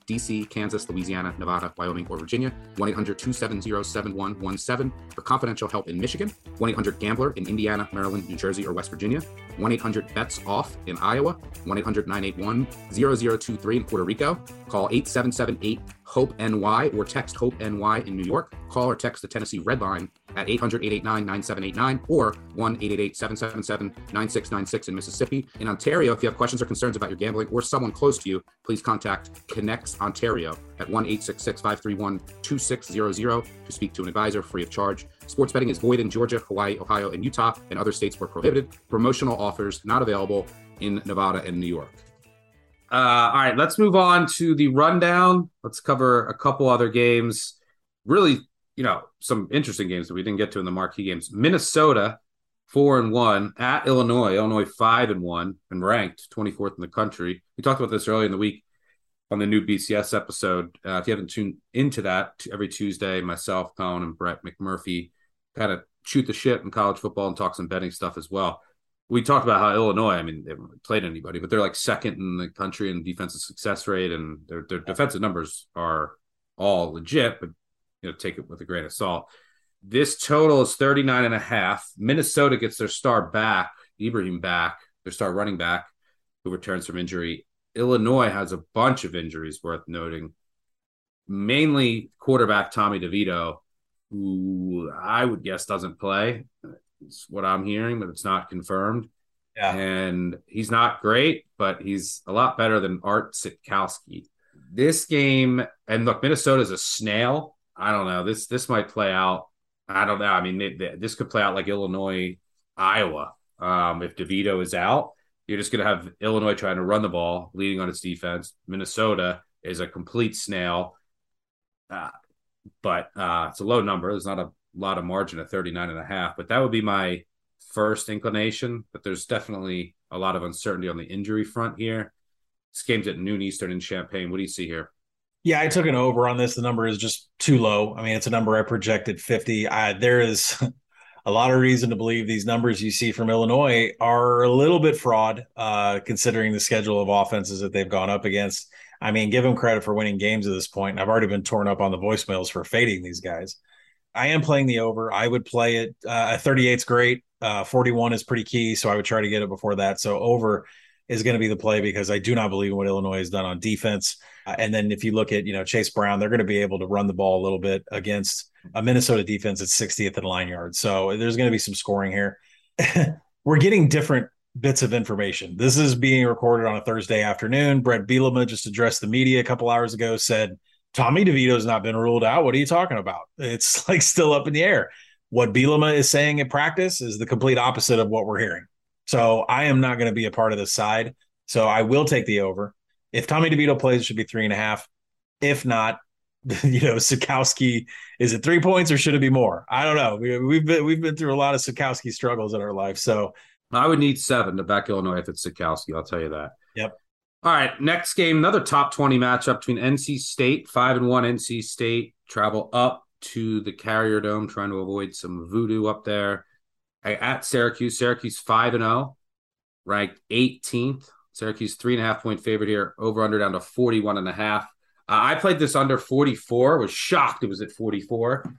[SPEAKER 2] DC, Kansas, Louisiana, Nevada, Wyoming, or Virginia. 1 800 270 7117 for confidential help in Michigan. 1 800 Gambler in Indiana, Maryland, New Jersey, or West Virginia. 1 800 Bets Off in Iowa. 1 800 981 0023 in Puerto Rico. Call 8778 HOPE NY or text HOPE NY in New York. Call or text the Tennessee Red Line at 800 889 9789 or 1 888 777 9696 in Mississippi. In Ontario, if you have questions or concerns about your gambling or someone close to you, please contact ConnexOntario at 1 866 531 2600 to speak to an advisor free of charge. Sports betting is void in Georgia, Hawaii, Ohio, and Utah, and other states where prohibited. Promotional offers not available in Nevada and New York. Uh, all right, let's move on to the rundown. Let's cover a couple other games. Really, you know, some interesting games that we didn't get to in the marquee games. Minnesota, four and one at Illinois. Illinois five and one and ranked 24th in the country. We talked about this earlier in the week on the new BCS episode. Uh, if you haven't tuned into that, every Tuesday, myself, Cohen, and Brett McMurphy kind of shoot the shit in college football and talk some betting stuff as well we talked about how Illinois, I mean, they haven't really played anybody, but they're like second in the country in defensive success rate, and their their defensive numbers are all legit, but you know, take it with a grain of salt. This total is 39 and a half. Minnesota gets their star back, Ibrahim back, their star running back, who returns from injury. Illinois has a bunch of injuries worth noting, mainly quarterback Tommy DeVito, who I would guess doesn't play. It's what I'm hearing, but it's not confirmed. Yeah. And he's not great, but he's a lot better than Art Sitkowski. This game, and look, Minnesota's a snail. I don't know. This this might play out. I don't know. I mean, they, they, this could play out like Illinois, Iowa, um, if DeVito is out, You're just going to have Illinois trying to run the ball, leading on its defense. Minnesota is a complete snail. Uh, but uh, it's a low number. There's not a lot of margin at 39 and a half, but that would be my first inclination. But there's definitely a lot of uncertainty on the injury front here. This game's at noon Eastern in Champaign. What do you see here?
[SPEAKER 3] Yeah, I took an over on this. The number is just too low. I mean, it's a number I projected 50. I, there is a lot of reason to believe these numbers you see from Illinois are a little bit fraud, uh, considering the schedule of offenses that they've gone up against. I mean, give them credit for winning games at this point. I've already been torn up on the voicemails for fading these guys. I am playing the over. I would play it. Uh, 38 is great. Uh, 41 is pretty key. So I would try to get it before that. So over is going to be the play because I do not believe in what Illinois has done on defense. Uh, and then if you look at, you know, Chase Brown, they're going to be able to run the ball a little bit against a Minnesota defense at 60th in line yards. So there's going to be some scoring here. We're getting different bits of information. This is being recorded on a Thursday afternoon. Brett Bielema just addressed the media a couple hours ago, said, Tommy DeVito's not been ruled out. What are you talking about? It's like still up in the air. What Bielema is saying in practice is the complete opposite of what we're hearing. So I am not going to be a part of this side. So I will take the over. If Tommy DeVito plays, it should be three and a half. If not, you know, Sitkowski is it three points or should it be more? I don't know. We, have been we've been through a lot of Sitkowski struggles in our life. So
[SPEAKER 2] I would need seven to back Illinois if it's Sitkowski. I'll tell you that.
[SPEAKER 3] Yep.
[SPEAKER 2] All right, next game, another top 20 matchup between NC State, 5 and 1 NC State, travel up to the Carrier Dome, trying to avoid some voodoo up there. At Syracuse, Syracuse 5 and 0, ranked 18th. Syracuse three and a half point favorite here, over under down to 41 and a half. Uh, I played this under 44, was shocked it was at 44.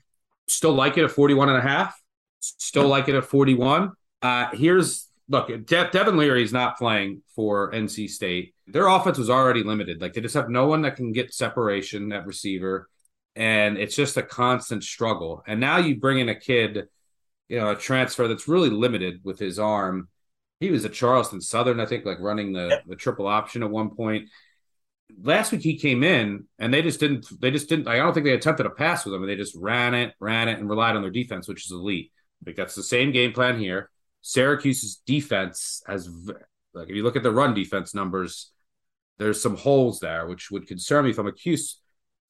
[SPEAKER 2] Still like it at 41 and a half. Still like it at 41. Uh, here's look, De- Devin Leary is not playing for NC State. Their offense was already limited. Like they just have no one that can get separation at receiver, and it's just a constant struggle. And now you bring in a kid, you know, a transfer that's really limited with his arm. He was at Charleston Southern, I think, like running the the triple option at one point. Last week he came in and they just didn't. They just didn't. I don't think they attempted a pass with him. They just ran it, ran it, and relied on their defense, which is elite. Think that's the same game plan here. Syracuse's defense has, like, if you look at the run defense numbers, there's some holes there, which would concern me if I'm a Cuse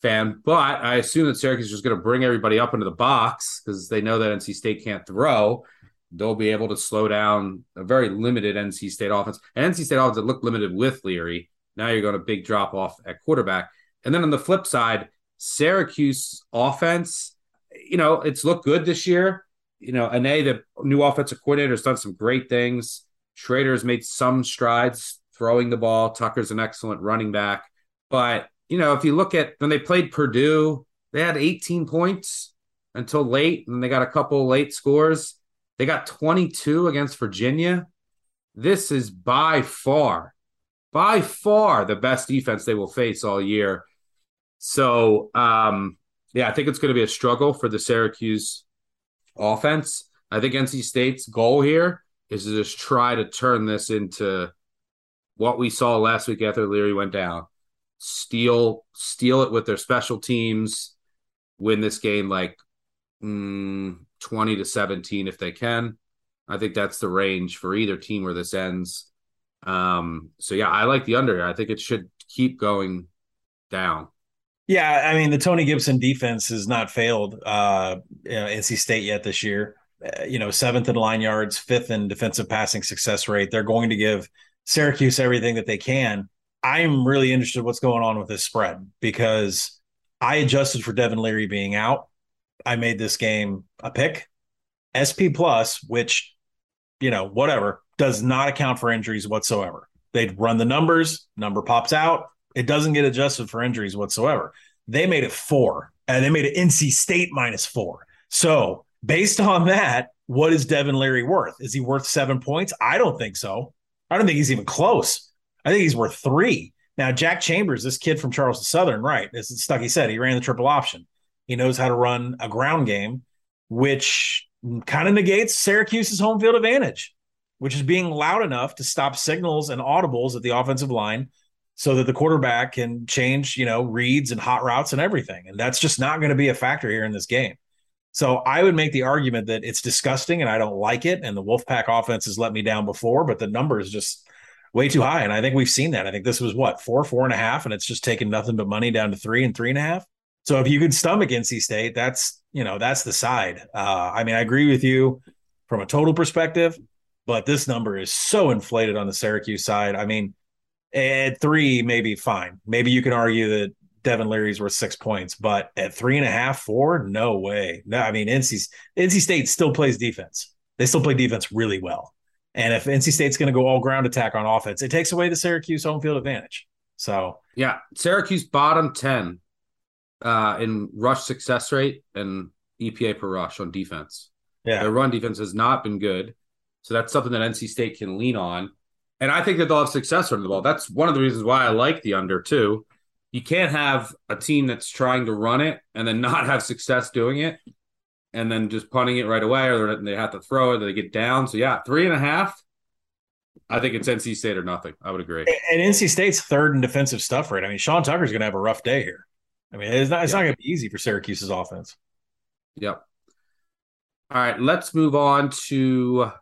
[SPEAKER 2] fan. But I assume that Syracuse is just going to bring everybody up into the box because they know that NC State can't throw. They'll be able to slow down a very limited NC State offense. And NC State offense looked limited with Leary. Now you're going to big drop off at quarterback. And then on the flip side, Syracuse offense, you know, it's looked good this year you know, Anae, the new offensive coordinator, has done some great things. Shrader has made some strides throwing the ball. Tucker's an excellent running back. But, you know, if you look at when they played Purdue, they had 18 points until late, and they got a couple late scores. They got 22 against Virginia. This is by far, by far the best defense they will face all year. So, um, yeah, I think it's going to be a struggle for the Syracuse offense. I think NC State's goal here is to just try to turn this into what we saw last week after Leary went down. Steal, steal it with their special teams, win this game like mm, 20 to 17 if they can. I think that's the range for either team where this ends. Um, so yeah, I like the under. I think it should keep going down.
[SPEAKER 3] Yeah, I mean the Tony Gibson defense has not failed uh, you know, NC State yet this year. Uh, you know, seventh in line yards, fifth in defensive passing success rate. They're going to give Syracuse everything that they can. I'm really interested in what's going on with this spread because I adjusted for Devin Leary being out. I made this game a pick. SP plus, which, you know, whatever, does not account for injuries whatsoever. They'd run the numbers, number pops out, it doesn't get adjusted for injuries whatsoever. They made it four, and they made it NC State minus four. So based on that, what is Devin Leary worth? Is he worth seven points? I don't think so. I don't think he's even close. I think he's worth three. Now, Jack Chambers, this kid from Charleston Southern, right? As Stuckey said, he ran the triple option. He knows how to run a ground game, which kind of negates Syracuse's home field advantage, which is being loud enough to stop signals and audibles at the offensive line so that the quarterback can change, you know, reads and hot routes and everything. And that's just not going to be a factor here in this game. So I would make the argument that it's disgusting and I don't like it. And the Wolfpack offense has let me down before, but the numbers just way too high. And I think we've seen that. I think this was what four, four and a half, and it's just taken nothing but money down to three and three and a half. So if you can stomach NC State, that's you know that's the side. Uh, I mean, I agree with you from a total perspective, but this number is so inflated on the Syracuse side. I mean, at three, maybe fine. Maybe you can argue that Devin Leary's worth six points, but at three and a half, four, no way. No, I mean, NC NC State still plays defense. They still play defense really well. And if NC State's going to go all ground attack on offense, it takes away the Syracuse home field advantage. So
[SPEAKER 2] yeah, Syracuse bottom ten uh, in rush success rate and EPA per rush on defense.
[SPEAKER 3] Yeah,
[SPEAKER 2] their run defense has not been good, so that's something that NC State can lean on. And I think that they'll have success running the ball. That's one of the reasons why I like the under too. You can't have a team that's trying to run it and then not have success doing it, and then just punting it right away, or they have to throw it, or they get down. So yeah, three and a half. I think it's NC State or nothing. I would agree.
[SPEAKER 3] And NC State's third in defensive stuff rate. I mean, Sean Tucker's going to have a rough day here. I mean, it's not it's not going to be easy for Syracuse's offense.
[SPEAKER 2] Yep. All right, let's move on to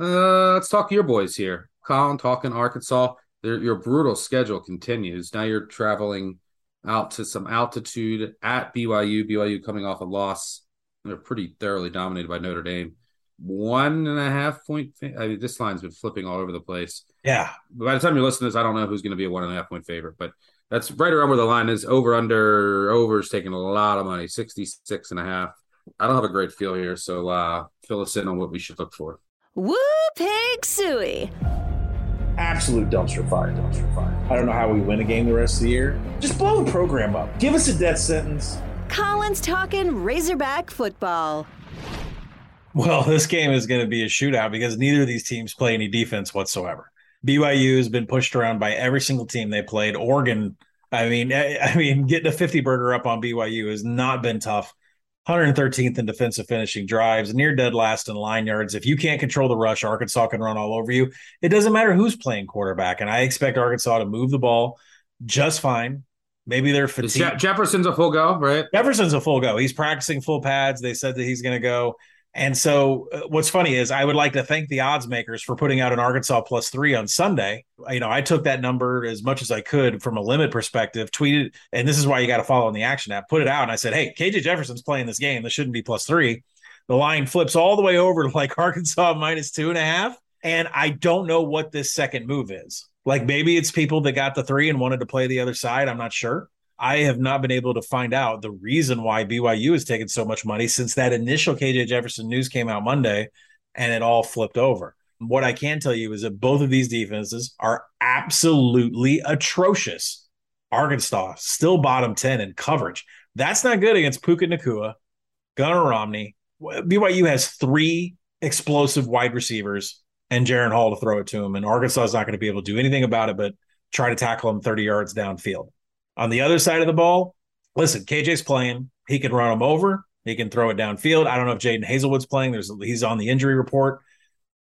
[SPEAKER 2] uh let's talk your boys here. Collin talking Arkansas. your brutal schedule continues. Now you're traveling out to some altitude at BYU. BYU coming off a loss. They're pretty thoroughly dominated by Notre Dame. One and a half point. I mean, this line's been flipping all over the place.
[SPEAKER 3] Yeah.
[SPEAKER 2] By the time you listen to this, I don't know who's going to be a one and a half point favorite, but that's right around where the line is. Over under over is taking a lot of money, 66 and a half. I don't have a great feel here, so uh, fill us in on what we should look for.
[SPEAKER 4] Woo pig suey.
[SPEAKER 10] Absolute dumpster fire, dumpster fire. I don't know how we win a game the rest of the year. Just blow the program up. Give us a death sentence.
[SPEAKER 4] Collin's talking Razorback football.
[SPEAKER 3] Well, this game is going to be a shootout because neither of these teams play any defense whatsoever. BYU has been pushed around by every single team they played. Oregon, I mean, I mean, getting a 50 burger up on BYU has not been tough. 113th in defensive finishing drives, near dead last in line yards. If you can't control the rush, Arkansas can run all over you. It doesn't matter who's playing quarterback. And I expect Arkansas to move the ball just fine. Maybe they're fatigued.
[SPEAKER 2] Je- Jefferson's a full go, right?
[SPEAKER 3] Jefferson's a full go. He's practicing full pads. They said that he's going to go. And so, uh, what's funny is I would like to thank the odds makers for putting out an Arkansas plus three on Sunday. You know, I took that number as much as I could from a limit perspective, tweeted, and this is why you got to follow in the action app, put it out. And I said, hey, KJ Jefferson's playing this game. This shouldn't be plus three. The line flips all the way over to like Arkansas minus two and a half. And I don't know what this second move is. Like maybe it's people that got the three and wanted to play the other side. I'm not sure. I have not been able to find out the reason why BYU has taken so much money since that initial KJ Jefferson news came out Monday and it all flipped over. What I can tell you is that both of these defenses are absolutely atrocious. Arkansas still bottom 10 in coverage. That's not good against Puka Nacua, Gunnar Romney. BYU has three explosive wide receivers and Jaren Hall to throw it to him. And Arkansas is not going to be able to do anything about it but try to tackle him 30 yards downfield. On the other side of the ball, listen, KJ's playing. He can run him over. He can throw it downfield. I don't know if Jadon Haselwood's playing. There's he's on the injury report,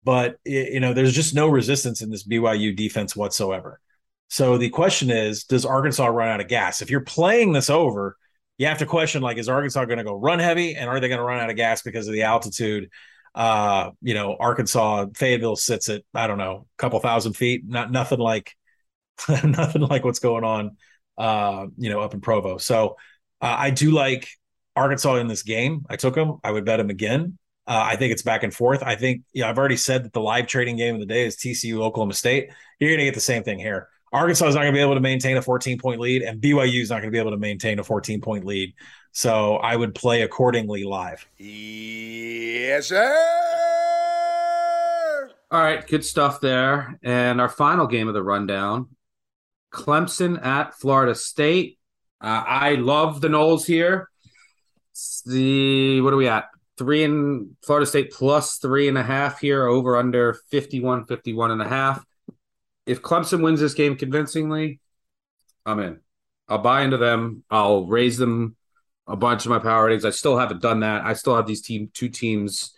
[SPEAKER 3] but you know there's just no resistance in this BYU defense whatsoever. So the question is, does Arkansas run out of gas? If you're playing this over, you have to question like, is Arkansas going to go run heavy, and are they going to run out of gas because of the altitude? Uh, you know, Arkansas Fayetteville sits at I don't know, a couple thousand feet. Not nothing like nothing like what's going on uh, you know, up in Provo. So uh, I do like Arkansas in this game. I took them. I would bet them again. Uh, I think it's back and forth. I think, you know, I've already said that the live trading game of the day is TCU Oklahoma State. You're going to get the same thing here. Arkansas is not going to be able to maintain a 14 point lead, and BYU is not going to be able to maintain a 14 point lead. So I would play accordingly live.
[SPEAKER 8] Yes, sir.
[SPEAKER 2] All right, good stuff there. And our final game of the rundown Clemson at Florida State. Uh, I love the Noles here. The what are we at? Three in Florida State plus three and a half here, over under 51, 51 and a half. If Clemson wins this game convincingly, I'm in. I'll buy into them. I'll raise them a bunch of my power ratings. I still haven't done that. I still have these team two teams.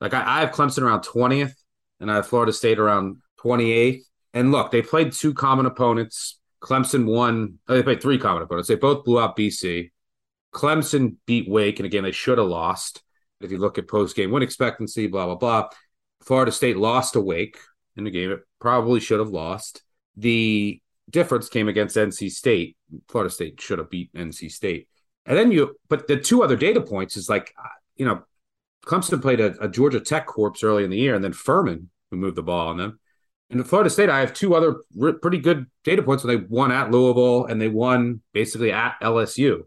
[SPEAKER 2] Like I, I have Clemson around 20th and I have Florida State around 28th. And look, they played two common opponents. Clemson won. Oh, they played three common opponents. They both blew out BC. Clemson beat Wake, and again, they should have lost. If you look at post game win expectancy, blah blah blah. Florida State lost to Wake in the game. It probably should have lost. The difference came against NC State. Florida State should have beat NC State. And then you, but the two other data points is like, uh, you know, Clemson played a, a Georgia Tech corpse early in the year, and then Furman, who moved the ball on them. In Florida State, I have two other pretty good data points when they won at Louisville and they won basically at LSU.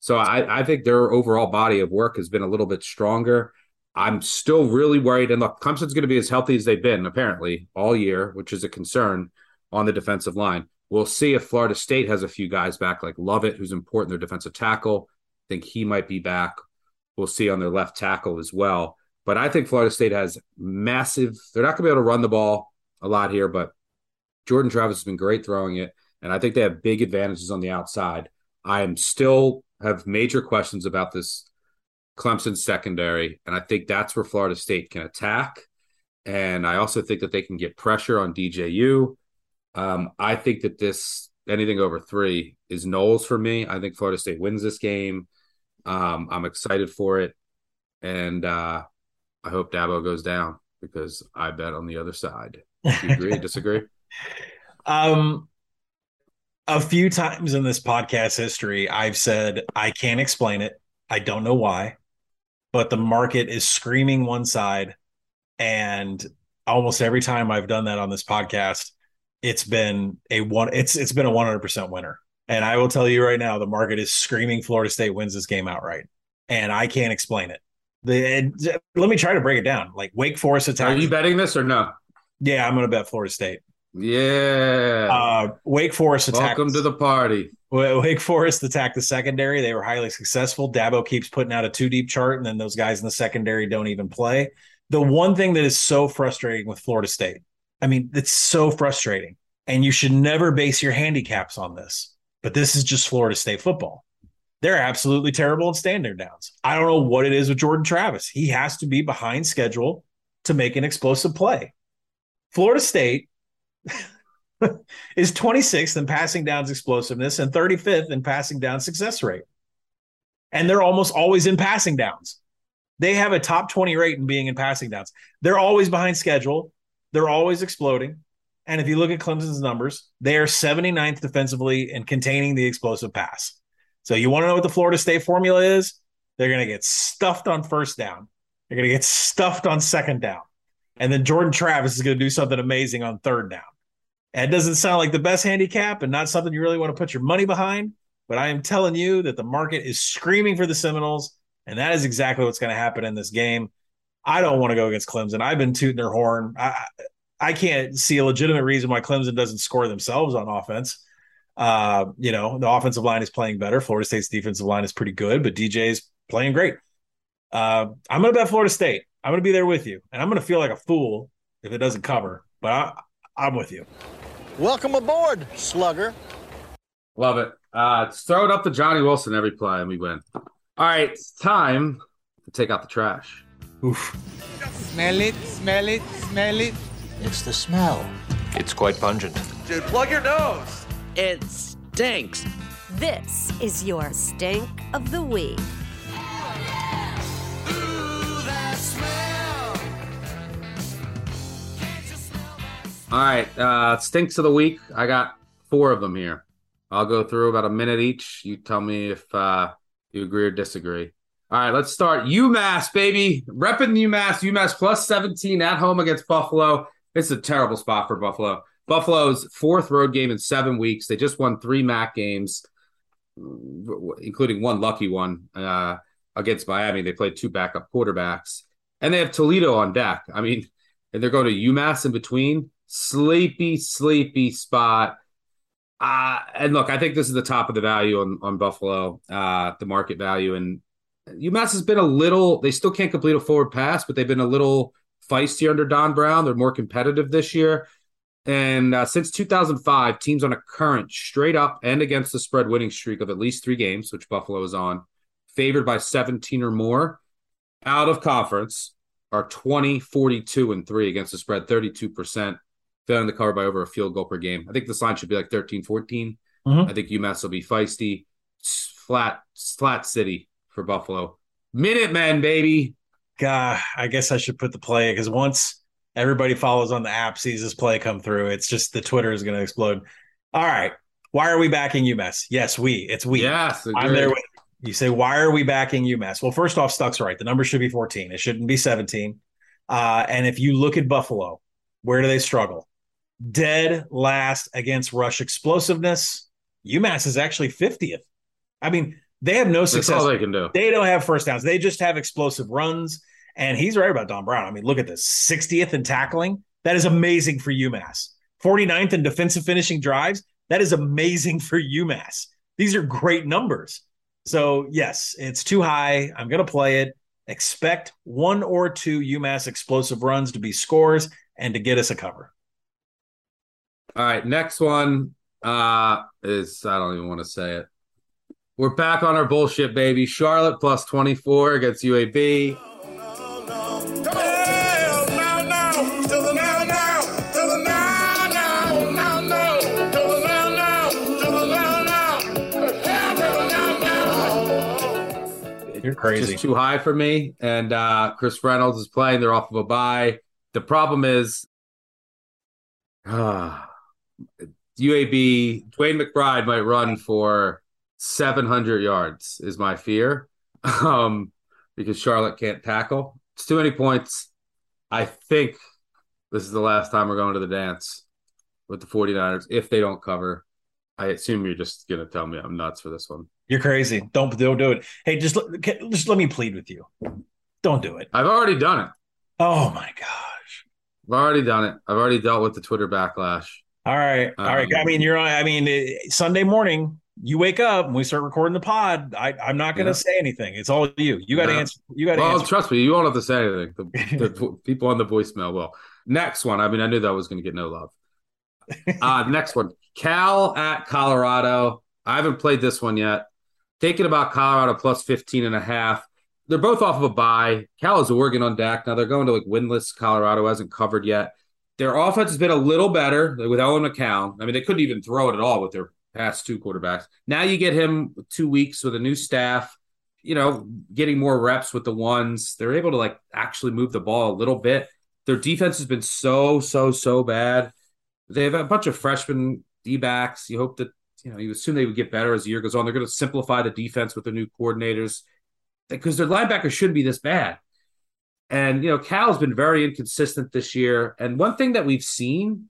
[SPEAKER 2] So I, I think their overall body of work has been a little bit stronger. I'm still really worried. And look, Clemson's going to be as healthy as they've been apparently all year, which is a concern on the defensive line. We'll see if Florida State has a few guys back, like Lovett, who's important, their defensive tackle. I think he might be back. We'll see on their left tackle as well. But I think Florida State has massive, they're not going to be able to run the ball a lot here, but Jordan Travis has been great throwing it. And I think they have big advantages on the outside. I am still have major questions about this Clemson secondary, and I think that's where Florida State can attack. And I also think that they can get pressure on DJU. Um, I think that this anything over three is Noles for me. I think Florida State wins this game. Um, I'm excited for it, and uh, I hope Dabo goes down because I bet on the other side. Agree? disagree?
[SPEAKER 3] Um, a few times in this podcast history, I've said I can't explain it. I don't know why, but the market is screaming one side. And almost every time I've done that on this podcast, it's been a one, it's it's been a 100% winner. And I will tell you right now, the market is screaming Florida State wins this game outright. And I can't explain it. The, let me try to break it down. Like Wake Forest attack.
[SPEAKER 2] Are you betting this or no?
[SPEAKER 3] Yeah, I'm going to bet Florida State.
[SPEAKER 2] Yeah.
[SPEAKER 3] Uh, Wake Forest attacked.
[SPEAKER 2] Welcome to the party.
[SPEAKER 3] Wake Forest attacked the secondary. They were highly successful. Dabo keeps putting out a two deep chart, and then those guys in the secondary don't even play. The one thing that is so frustrating with Florida State, I mean, it's so frustrating, and you should never base your handicaps on this, but this is just Florida State football. They're absolutely terrible in standard downs. I don't know what it is with Jordan Travis. He has to be behind schedule to make an explosive play. Florida State is 26th in passing downs explosiveness and 35th in passing down success rate. And they're almost always in passing downs. They have a top 20 rate in being in passing downs. They're always behind schedule. They're always exploding. And if you look at Clemson's numbers, they are 79th defensively in containing the explosive pass. So you want to know what the Florida State formula is? They're going to get stuffed on first down. They're going to get stuffed on second down. And then Jordan Travis is going to do something amazing on third down. And it doesn't sound like the best handicap and not something you really want to put your money behind. But I am telling you that the market is screaming for the Seminoles. And that is exactly what's going to happen in this game. I don't want to go against Clemson. I've been tooting their horn. I, I can't see a legitimate reason why Clemson doesn't score themselves on offense. Uh, you know, the offensive line is playing better. Florida State's defensive line is pretty good, but DJ's playing great. Uh, I'm going to bet Florida State. I'm going to be there with you, and I'm going to feel like a fool if it doesn't cover. But I, I'm with you.
[SPEAKER 11] Welcome aboard, Slugger.
[SPEAKER 2] Love it. Uh, throw it up to Johnny Wilson every play, and we win. All right, it's time to take out the trash.
[SPEAKER 3] Oof.
[SPEAKER 12] Smell it, smell it, smell it.
[SPEAKER 13] It's the smell.
[SPEAKER 14] It's quite pungent.
[SPEAKER 5] Dude, plug your nose.
[SPEAKER 13] It stinks.
[SPEAKER 4] This is your stink of the week.
[SPEAKER 2] All right, uh, stinks of the week. I got four of them here. I'll go through about a minute each. You tell me if uh, you agree or disagree. All right, let's start. UMass, baby. Repping UMass. UMass plus 17 at home against Buffalo. It's a terrible spot for Buffalo. Buffalo's fourth road game in seven weeks. They just won three MAC games, including one lucky one uh, against Miami. They played two backup quarterbacks, and they have Toledo on deck. I mean, and they're going to UMass in between. Sleepy, sleepy spot. Uh, and look, I think this is the top of the value on, on Buffalo, uh, the market value. And UMass has been a little, they still can't complete a forward pass, but they've been a little feisty under Don Brown. They're more competitive this year. And uh, since 2005, teams on a current straight up and against the spread winning streak of at least three games, which Buffalo is on, favored by 17 or more out of conference, are 20, 42, and three against the spread, 32%, failing to cover by over a field goal per game. I think this line should be like 13, 14.
[SPEAKER 3] Mhm.
[SPEAKER 2] I think UMass will be feisty. Flat, flat city for Buffalo. Minutemen, baby.
[SPEAKER 3] God, I guess I should put the play because once Everybody follows on the app, sees this play come through. It's just the Twitter is going to explode. All right. Why are we backing UMass? Yes, we. It's we.
[SPEAKER 2] Yes,
[SPEAKER 3] I'm there with you. You say, why are we backing UMass? Well, first off, Stuck's right. The number should be 14. It shouldn't be 17. Uh, and if you look at Buffalo, where do they struggle? Dead last against rush explosiveness. UMass is actually 50th. I mean, they have no
[SPEAKER 2] That's
[SPEAKER 3] success.
[SPEAKER 2] all they can do.
[SPEAKER 3] They don't have first downs. They just have explosive runs. And he's right about Don Brown. I mean, look at this 60th in tackling. That is amazing for UMass. 49th in defensive finishing drives. That is amazing for UMass. These are great numbers. So, yes, it's too high. I'm going to play it. Expect one or two UMass explosive runs to be scores and to get us a cover.
[SPEAKER 2] All right, next one uh is I don't even want to say it. We're back on our bullshit, baby. Charlotte plus 24 against UAB.
[SPEAKER 3] You're crazy.
[SPEAKER 2] Just too high for me. And uh Chris Reynolds is playing. They're off of a bye. The problem is uh, UAB DeWayne McBride might run for 700 yards is my fear. Um because Charlotte can't tackle. It's too many points. I think this is the last time we're going to the dance with the 49ers if they don't cover. I assume you're just going to tell me I'm nuts for this one.
[SPEAKER 3] You're crazy. Don't don't do it. Hey, just just let me plead with you. Don't do it.
[SPEAKER 2] I've already done it.
[SPEAKER 3] Oh my gosh.
[SPEAKER 2] I've already done it. I've already dealt with the Twitter backlash.
[SPEAKER 3] All right. All right.
[SPEAKER 2] Um,
[SPEAKER 3] I mean, you're on. I mean, eh, Sunday morning, you wake up and we start recording the pod. I, I'm not going to
[SPEAKER 2] Yeah.
[SPEAKER 3] say anything. It's all you. You got to
[SPEAKER 2] Yeah.
[SPEAKER 3] answer. You got to
[SPEAKER 2] Well,
[SPEAKER 3] answer.
[SPEAKER 2] trust me, you won't have to say anything. The, the people on the voicemail will. Next one. I mean, I knew that was going to get no love. Uh, next one. Cal at Colorado. I haven't played this one yet. Thinking about Colorado plus 15 and a half. They're both off of a bye. Cal is Oregon on deck. Now they're going to like winless. Colorado hasn't covered yet. Their offense has been a little better with Owen McCown. I mean, they couldn't even throw it at all with their past two quarterbacks. Now you get him two weeks with a new staff, you know, getting more reps with the ones. They're able to like actually move the ball a little bit. Their defense has been so, so, so bad. They have a bunch of freshman D backs. You hope that, you know, you assume they would get better as the year goes on. They're going to simplify the defense with their new coordinators because their linebackers shouldn't be this bad. And, you know, Cal's been very inconsistent this year. And one thing that we've seen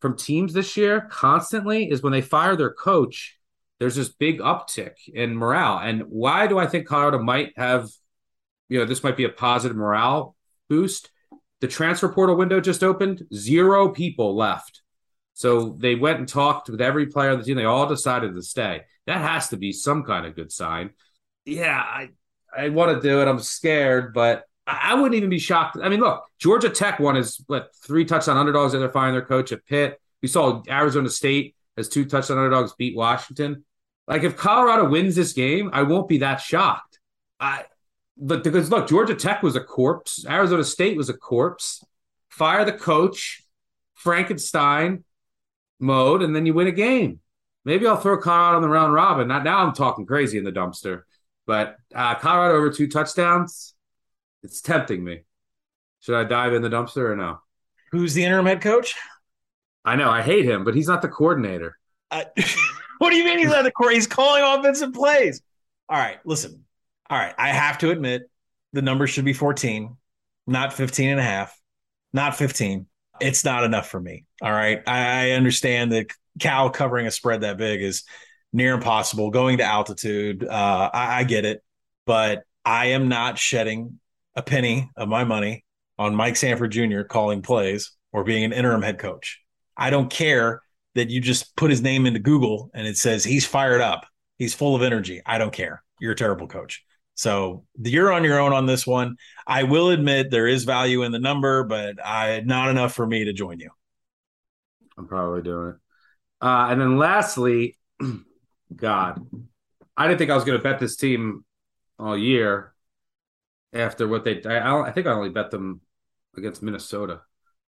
[SPEAKER 2] from teams this year constantly is when they fire their coach, there's this big uptick in morale. And why do I think Colorado might have, you know, this might be a positive morale boost? The transfer portal window just opened, zero people left. So they went and talked with every player on the team. They all decided to stay. That has to be some kind of good sign. Yeah, I, I want to do it. I'm scared, but I, wouldn't even be shocked. I mean, look, Georgia Tech won is what three touchdown underdogs that they're firing their coach at Pitt. We saw Arizona State as two touchdown underdogs beat Washington. Like if Colorado wins this game, I won't be that shocked. I but because look, Georgia Tech was a corpse, Arizona State was a corpse. Fire the coach, Frankenstein mode, and then you win a game. Maybe I'll throw Colorado in the round robin. Not now I'm talking crazy in the dumpster. But uh, Colorado over two touchdowns, it's tempting me. Should I dive in the dumpster or no?
[SPEAKER 3] Who's the interim head coach?
[SPEAKER 2] I know I hate him, but he's not the coordinator.
[SPEAKER 3] Uh, what do you mean he's not the core? He's calling offensive plays. All right, listen. All right, I have to admit the number should be 14, not 15 and a half, not 15. It's not enough for me. All right. I, I understand that Cal covering a spread that big is near impossible. Going to altitude, uh, I, I get it, but I am not shedding a penny of my money on Mike Sanford Jr. calling plays or being an interim head coach. I don't care that you just put his name into Google and it says he's fired up. He's full of energy. I don't care. You're a terrible coach. So you're on your own on this one. I will admit there is value in the number, but I not enough for me to join you.
[SPEAKER 2] I'm probably doing it. Uh, and then lastly, God, I didn't think I was going to bet this team all year after what they. I, I think I only bet them against Minnesota,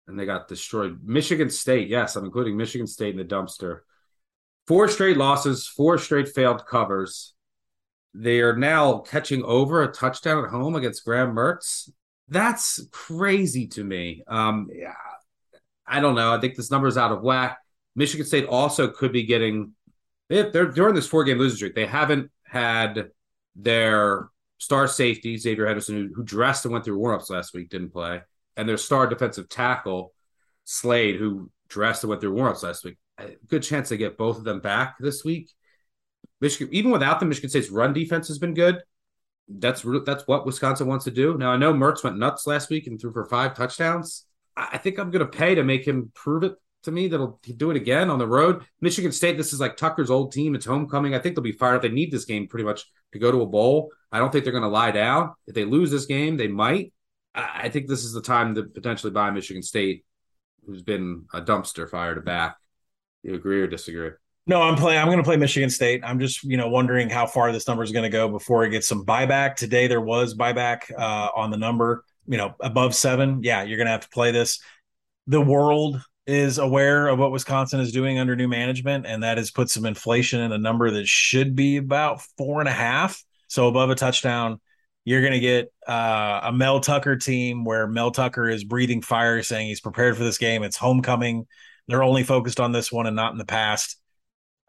[SPEAKER 2] and they got destroyed. Michigan State, yes, I'm including Michigan State in the dumpster. Four straight losses, four straight failed covers. They are now catching over a touchdown at home against Graham Mertz. That's crazy to me. Um, yeah, I don't know. I think this number is out of whack. Michigan State also could be getting. If they're during this four game losing streak. They haven't had their star safety Xavier Henderson, who, who dressed and went through warmups last week, didn't play, and their star defensive tackle Slade, who dressed and went through warmups last week. Uh, good chance they get both of them back this week. Michigan, even without them, Michigan State's run defense has been good. That's that's what Wisconsin wants to do. Now I know Mertz went nuts last week and threw for five touchdowns. I think I'm going to pay to make him prove it to me that he'll do it again on the road. Michigan State, this is like Tucker's old team. It's homecoming. I think they'll be fired up. They need this game pretty much to go to a bowl. I don't think they're going to lie down. If they lose this game, they might. I think this is the time to potentially buy Michigan State, who's been a dumpster fire to back. You agree or disagree?
[SPEAKER 3] No, I'm playing. I'm going to play Michigan State. I'm just, you know, wondering how far this number is going to go before it gets some buyback. Today there was buyback uh, on the number. You know, above seven. Yeah, you're going to have to play this. The world is aware of what Wisconsin is doing under new management, and that has put some inflation in a number that should be about four and a half. So above a touchdown, you're going to get uh, a Mel Tucker team where Mel Tucker is breathing fire, saying he's prepared for this game. It's homecoming. They're only focused on this one and not in the past.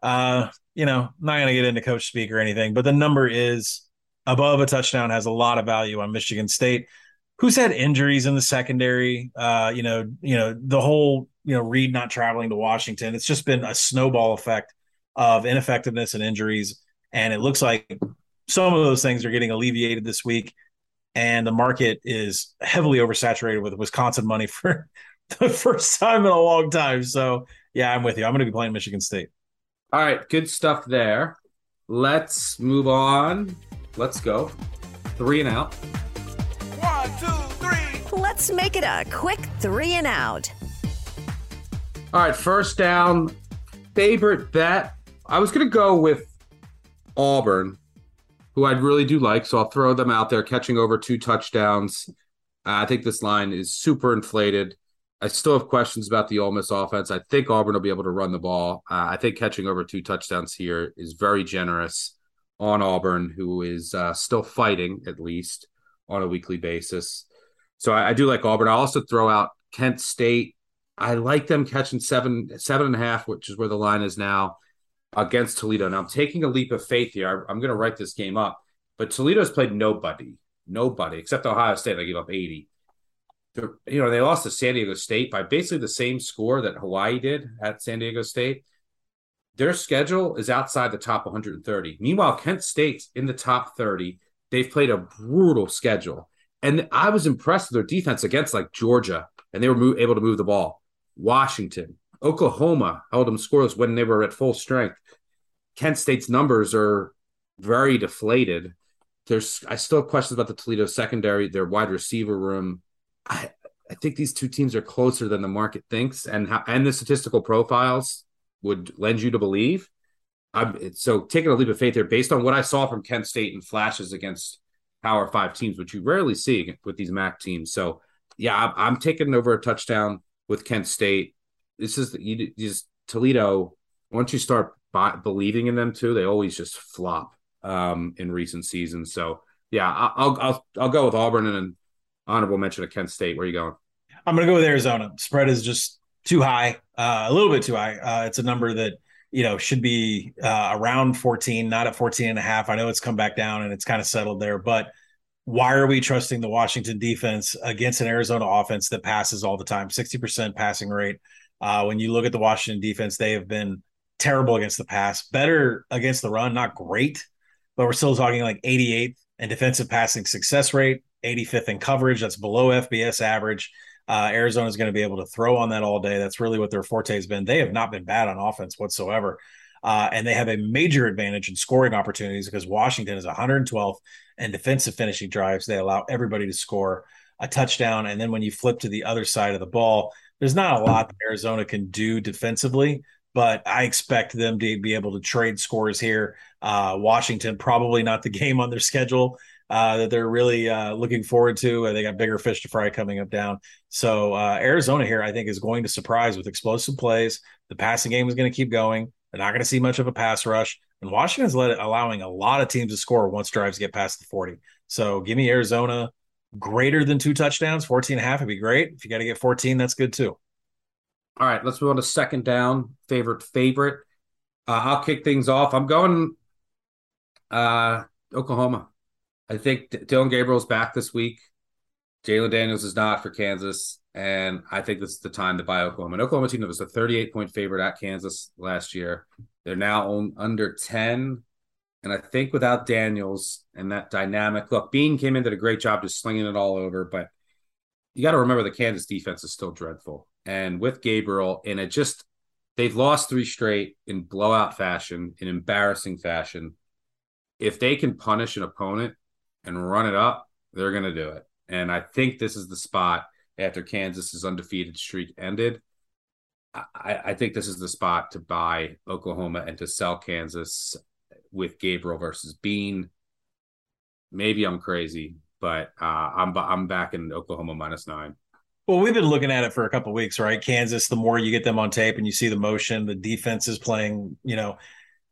[SPEAKER 3] Uh, you know, not going to get into coach speak or anything, but the number is above a touchdown has a lot of value on Michigan State, who's had injuries in the secondary. Uh, you know, you know the whole you know Reed not traveling to Washington. It's just been a snowball effect of ineffectiveness and injuries, and it looks like some of those things are getting alleviated this week. And the market is heavily oversaturated with Wisconsin money for the first time in a long time. So, yeah, I'm with you. I'm going to be playing Michigan State.
[SPEAKER 2] All right, good stuff there. Let's move on. Let's go. Three and out.
[SPEAKER 15] One, two, three.
[SPEAKER 4] Let's make it a quick three and out.
[SPEAKER 2] All right, first down. Favorite bet. I was going to go with Auburn, who I really do like. So I'll throw them out there, catching over two touchdowns. Uh, I think this line is super inflated. I still have questions about the Ole Miss offense. I think Auburn will be able to run the ball. Uh, I think catching over two touchdowns here is very generous on Auburn, who is uh, still fighting at least on a weekly basis. So I, I, do like Auburn. I also throw out Kent State. I like them catching seven, seven and a half, which is where the line is now against Toledo. Now I'm taking a leap of faith here. I, I'm going to write this game up, but Toledo's played nobody, nobody except Ohio State. They gave up 80 you know, they lost to San Diego State by basically the same score that Hawaii did at San Diego State. Their schedule is outside the top 130. Meanwhile, Kent State's in the top 30. They've played a brutal schedule. And I was impressed with their defense against like Georgia, and they were mo- able to move the ball. Washington, Oklahoma held them scoreless when they were at full strength. Kent State's numbers are very deflated. There's I still have questions about the Toledo secondary, their wide receiver room. I, I think these two teams are closer than the market thinks, and how, and the statistical profiles would lend you to believe. I'm, so taking a leap of faith here, based on what I saw from Kent State and flashes against Power Five teams, which you rarely see with these MAC teams. So yeah, I'm, I'm taking over a touchdown with Kent State. This is you, just Toledo. Once you start believing in them too, they always just flop um, in recent seasons. So yeah, I'll I'll I'll go with Auburn and an honorable mention of Kent State. Where are you going?
[SPEAKER 3] I'm going to go with Arizona. Spread is just too high, uh, a little bit too high. Uh, it's a number that you know should be uh, around 14, not at 14 and a half. I know it's come back down and it's kind of settled there, but why are we trusting the Washington defense against an Arizona offense that passes all the time? 60% passing rate. Uh, when you look at the Washington defense, they have been terrible against the pass, better against the run, not great, but we're still talking like 88th and defensive passing success rate, 85th in coverage. That's below FBS average. Uh, Arizona is going to be able to throw on that all day. That's really what their forte has been. They have not been bad on offense whatsoever. Uh, and they have a major advantage in scoring opportunities because Washington is 112th and defensive finishing drives. They allow everybody to score a touchdown. And then when you flip to the other side of the ball, there's not a lot Arizona can do defensively, but I expect them to be able to trade scores here. Uh, Washington, probably not the game on their schedule uh, that they're really uh, looking forward to. They got bigger fish to fry coming up down. So uh, Arizona here, I think, is going to surprise with explosive plays. The passing game is going to keep going. They're not going to see much of a pass rush. And Washington's let it, allowing a lot of teams to score once drives get past the 40. So give me Arizona greater than two touchdowns, 14 and a half would be great. If you got to get 14, that's good too.
[SPEAKER 2] All right, let's move on to second down. Favorite, favorite. Uh, I'll kick things off. I'm going uh, Oklahoma. I think D- Dillon Gabriel's back this week. Jalon Daniels is not for Kansas, and I think this is the time to buy Oklahoma. Oklahoma team that was a 38 point favorite at Kansas last year. They're now on, under 10. And I think without Daniels and that dynamic, look, Bean came in, did a great job just slinging it all over, but you got to remember the Kansas defense is still dreadful. And with Gabriel, and it just, they've lost three straight in blowout fashion, in embarrassing fashion. If they can punish an opponent and run it up, they're going to do it. And I think this is the spot after Kansas's undefeated streak ended. I, I think this is the spot to buy Oklahoma and to sell Kansas with Gabriel versus Bean. Maybe I'm crazy, but uh, I'm I'm back in Oklahoma minus nine.
[SPEAKER 3] Well, we've been looking at it for a couple weeks, right? Kansas. The more you get them on tape and you see the motion, the defense is playing. You know,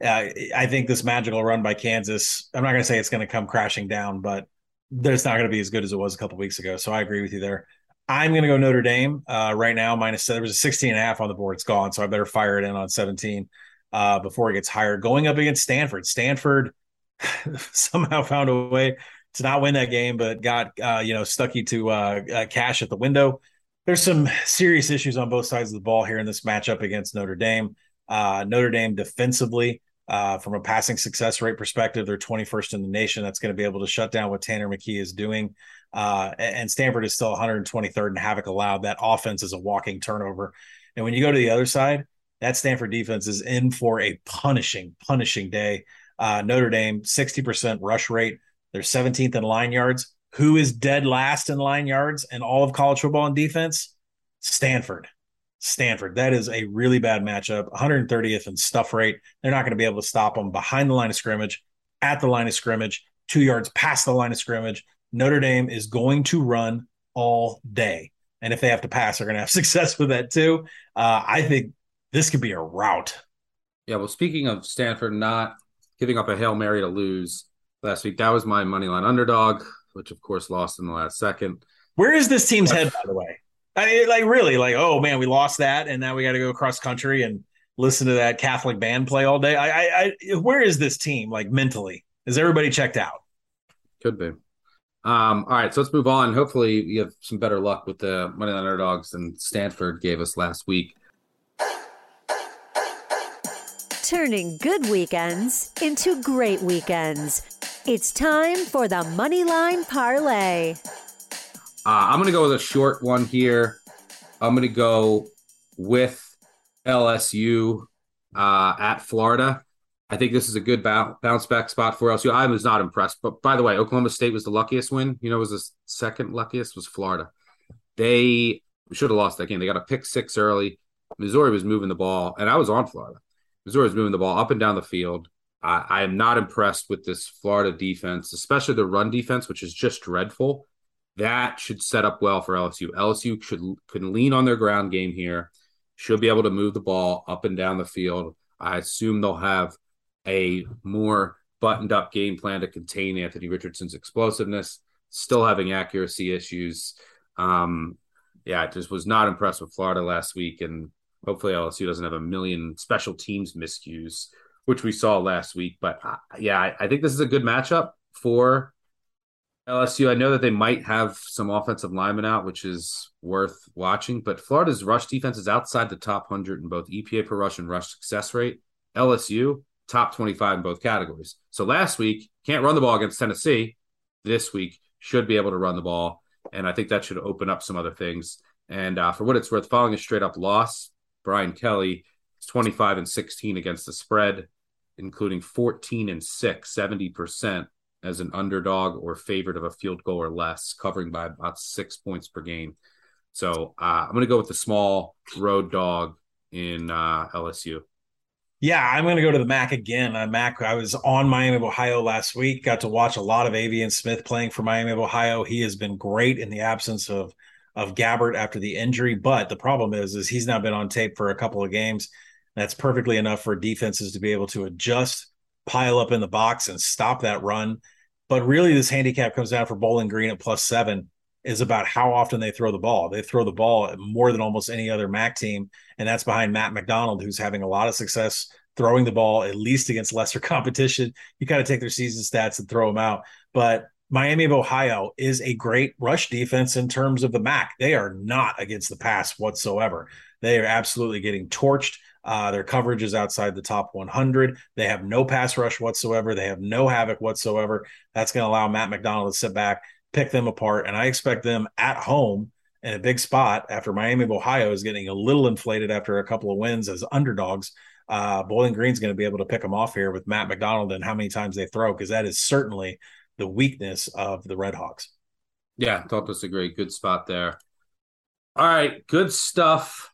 [SPEAKER 3] uh, I think this magical run by Kansas. I'm not going to say it's going to come crashing down, but there's not going to be as good as it was a couple weeks ago. So I agree with you there. I'm going to go Notre Dame uh, right now. Minus there was a 16 and a half on the board. It's gone, so I better fire it in on 17 uh, before it gets higher. Going up against Stanford. Stanford somehow found a way to not win that game, but got uh, you know Stuckey to uh, uh, cash at the window. There's some serious issues on both sides of the ball here in this matchup against Notre Dame. Uh, Notre Dame defensively, uh, from a passing success rate perspective, they're 21st in the nation. That's going to be able to shut down what Tanner McKee is doing. And Stanford is still 123rd in havoc allowed. That offense is a walking turnover. And when you go to the other side, that Stanford defense is in for a punishing, punishing day. Uh, Notre Dame, 60% rush rate. They're 17th in line yards. Who is dead last in line yards and all of college football and defense? Stanford. Stanford. That is a really bad matchup. 130th in stuff rate. They're not going to be able to stop them behind the line of scrimmage, at the line of scrimmage, two yards past the line of scrimmage. Notre Dame is going to run all day. And if they have to pass, they're going to have success with that too. Uh, I think this could be a rout.
[SPEAKER 2] Yeah. Well, speaking of Stanford not giving up a Hail Mary to lose last week, that was my money line underdog, which of course lost in the last second.
[SPEAKER 3] Where is this team's head, by the way? I mean, like really, like, oh man, we lost that, and now we got to go cross country and listen to that Catholic band play all day. I, I, I, where is this team like mentally? Is everybody checked out?
[SPEAKER 2] Could be. Um, all right, so let's move on. Hopefully, you have some better luck with the money line underdogs than Stanford gave us last week.
[SPEAKER 4] Turning good weekends into great weekends. It's time for the Moneyline Parlay.
[SPEAKER 2] Uh, I'm going to go with a short one here. I'm going to go with LSU uh, at Florida. I think this is a good bounce back spot for LSU. I was not impressed, but by the way, Oklahoma State was the luckiest win. You know, was the second luckiest was Florida. They should have lost that game. They got a pick six early. Missouri was moving the ball, and I was on Florida. Missouri was moving the ball up and down the field. I, I am not impressed with this Florida defense, especially the run defense, which is just dreadful. That should set up well for LSU. LSU should can lean on their ground game here. Should be able to move the ball up and down the field. I assume they'll have a more buttoned up game plan to contain Anthony Richardson's explosiveness, still having accuracy issues. Um, yeah, just was not impressed with Florida last week, and hopefully LSU doesn't have a million special teams miscues, which we saw last week. But uh, yeah, I, I think this is a good matchup for LSU. I know that they might have some offensive linemen out, which is worth watching. But Florida's rush defense is outside the top hundred in both EPA per rush and rush success rate. LSU top 25 in both categories. So last week, can't run the ball against Tennessee. This week, should be able to run the ball. And I think that should open up some other things. And uh, for what it's worth, following a straight up loss, Brian Kelly is 25 and 16 against the spread, including 14 and 6, 70% as an underdog or favorite of a field goal or less, covering by about six points per game. So uh, I'm going to go with the small road dog in uh, LSU.
[SPEAKER 3] Yeah, I'm going to go to the MAC again. Uh, MAC, I was on Miami of Ohio last week. Got to watch a lot of Aveon Smith playing for Miami of Ohio. He has been great in the absence of of Gabbert after the injury. But the problem is, is he's now been on tape for a couple of games. That's perfectly enough for defenses to be able to adjust, pile up in the box, and stop that run. But really, this handicap comes down for Bowling Green at plus seven. is about how often they throw the ball. They throw the ball more than almost any other MAC team, and that's behind Matt McDonald, who's having a lot of success throwing the ball, at least against lesser competition. You kind of take their season stats and throw them out. But Miami of Ohio is a great rush defense in terms of the MAC. They are not against the pass whatsoever. They are absolutely getting torched. Uh, their coverage is outside the top 100. They have no pass rush whatsoever. They have no havoc whatsoever. That's going to allow Matt McDonald to sit back, pick them apart. And I expect them at home in a big spot after Miami of Ohio is getting a little inflated after a couple of wins as underdogs. Uh, Bowling Green's going to be able to pick them off here with Matt McDonald and how many times they throw, because that is certainly the weakness of the Red Hawks.
[SPEAKER 2] Yeah, don't disagree. Good spot there. All right, good stuff.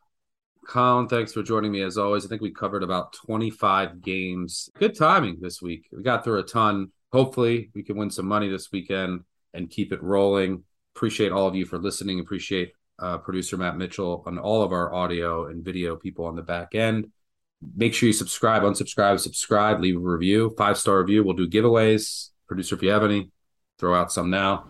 [SPEAKER 2] Collin, thanks for joining me as always. I think we covered about 25 games. Good timing this week. We got through a ton. Hopefully, we can win some money this weekend and keep it rolling. Appreciate all of you for listening. Appreciate uh, producer Matt Mitchell and all of our audio and video people on the back end. Make sure you subscribe, unsubscribe, subscribe, leave a review, five star review. We'll do giveaways. Producer, if you have any, throw out some now.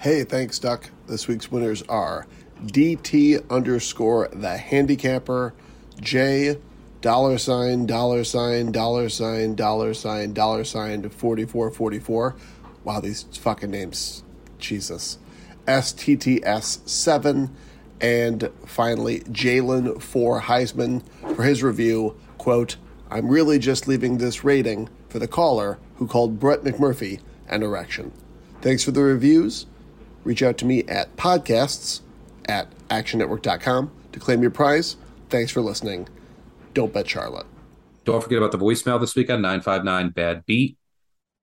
[SPEAKER 14] Hey, thanks, Duck. This week's winners are DT underscore the handicapper, J dollar sign, dollar sign, dollar sign, dollar sign, dollar sign 4444. Wow, these fucking names. Jesus. STTS7. And finally, Jalen for Heisman for his review. Quote, I'm really just leaving this rating for the caller who called Brett McMurphy an erection. Thanks for the reviews. Reach out to me at podcasts at actionnetwork.com to claim your prize. Thanks for listening. Don't bet Charlotte.
[SPEAKER 2] Don't forget about the voicemail this weekend 959 Bad Beat.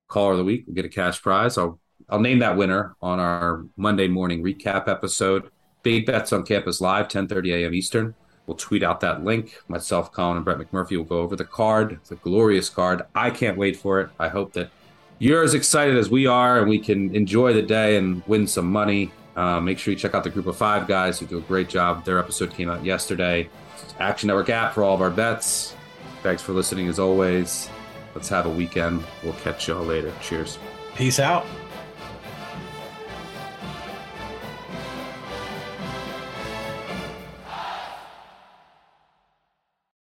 [SPEAKER 2] Caller of the week. We'll get a cash prize. I'll, I'll name that winner on our Monday morning recap episode. Big Bets on Campus Live, 10:30 a.m. Eastern. We'll tweet out that link. Myself, Collin, and Brett McMurphy will go over the card, the glorious card. I can't wait for it. I hope that you're as excited as we are and we can enjoy the day and win some money. Uh, make sure you check out the group of five guys who do a great job. Their episode came out yesterday. Action Network app for all of our bets. Thanks for listening as always. Let's have a weekend. We'll catch y'all later. Cheers.
[SPEAKER 3] Peace out.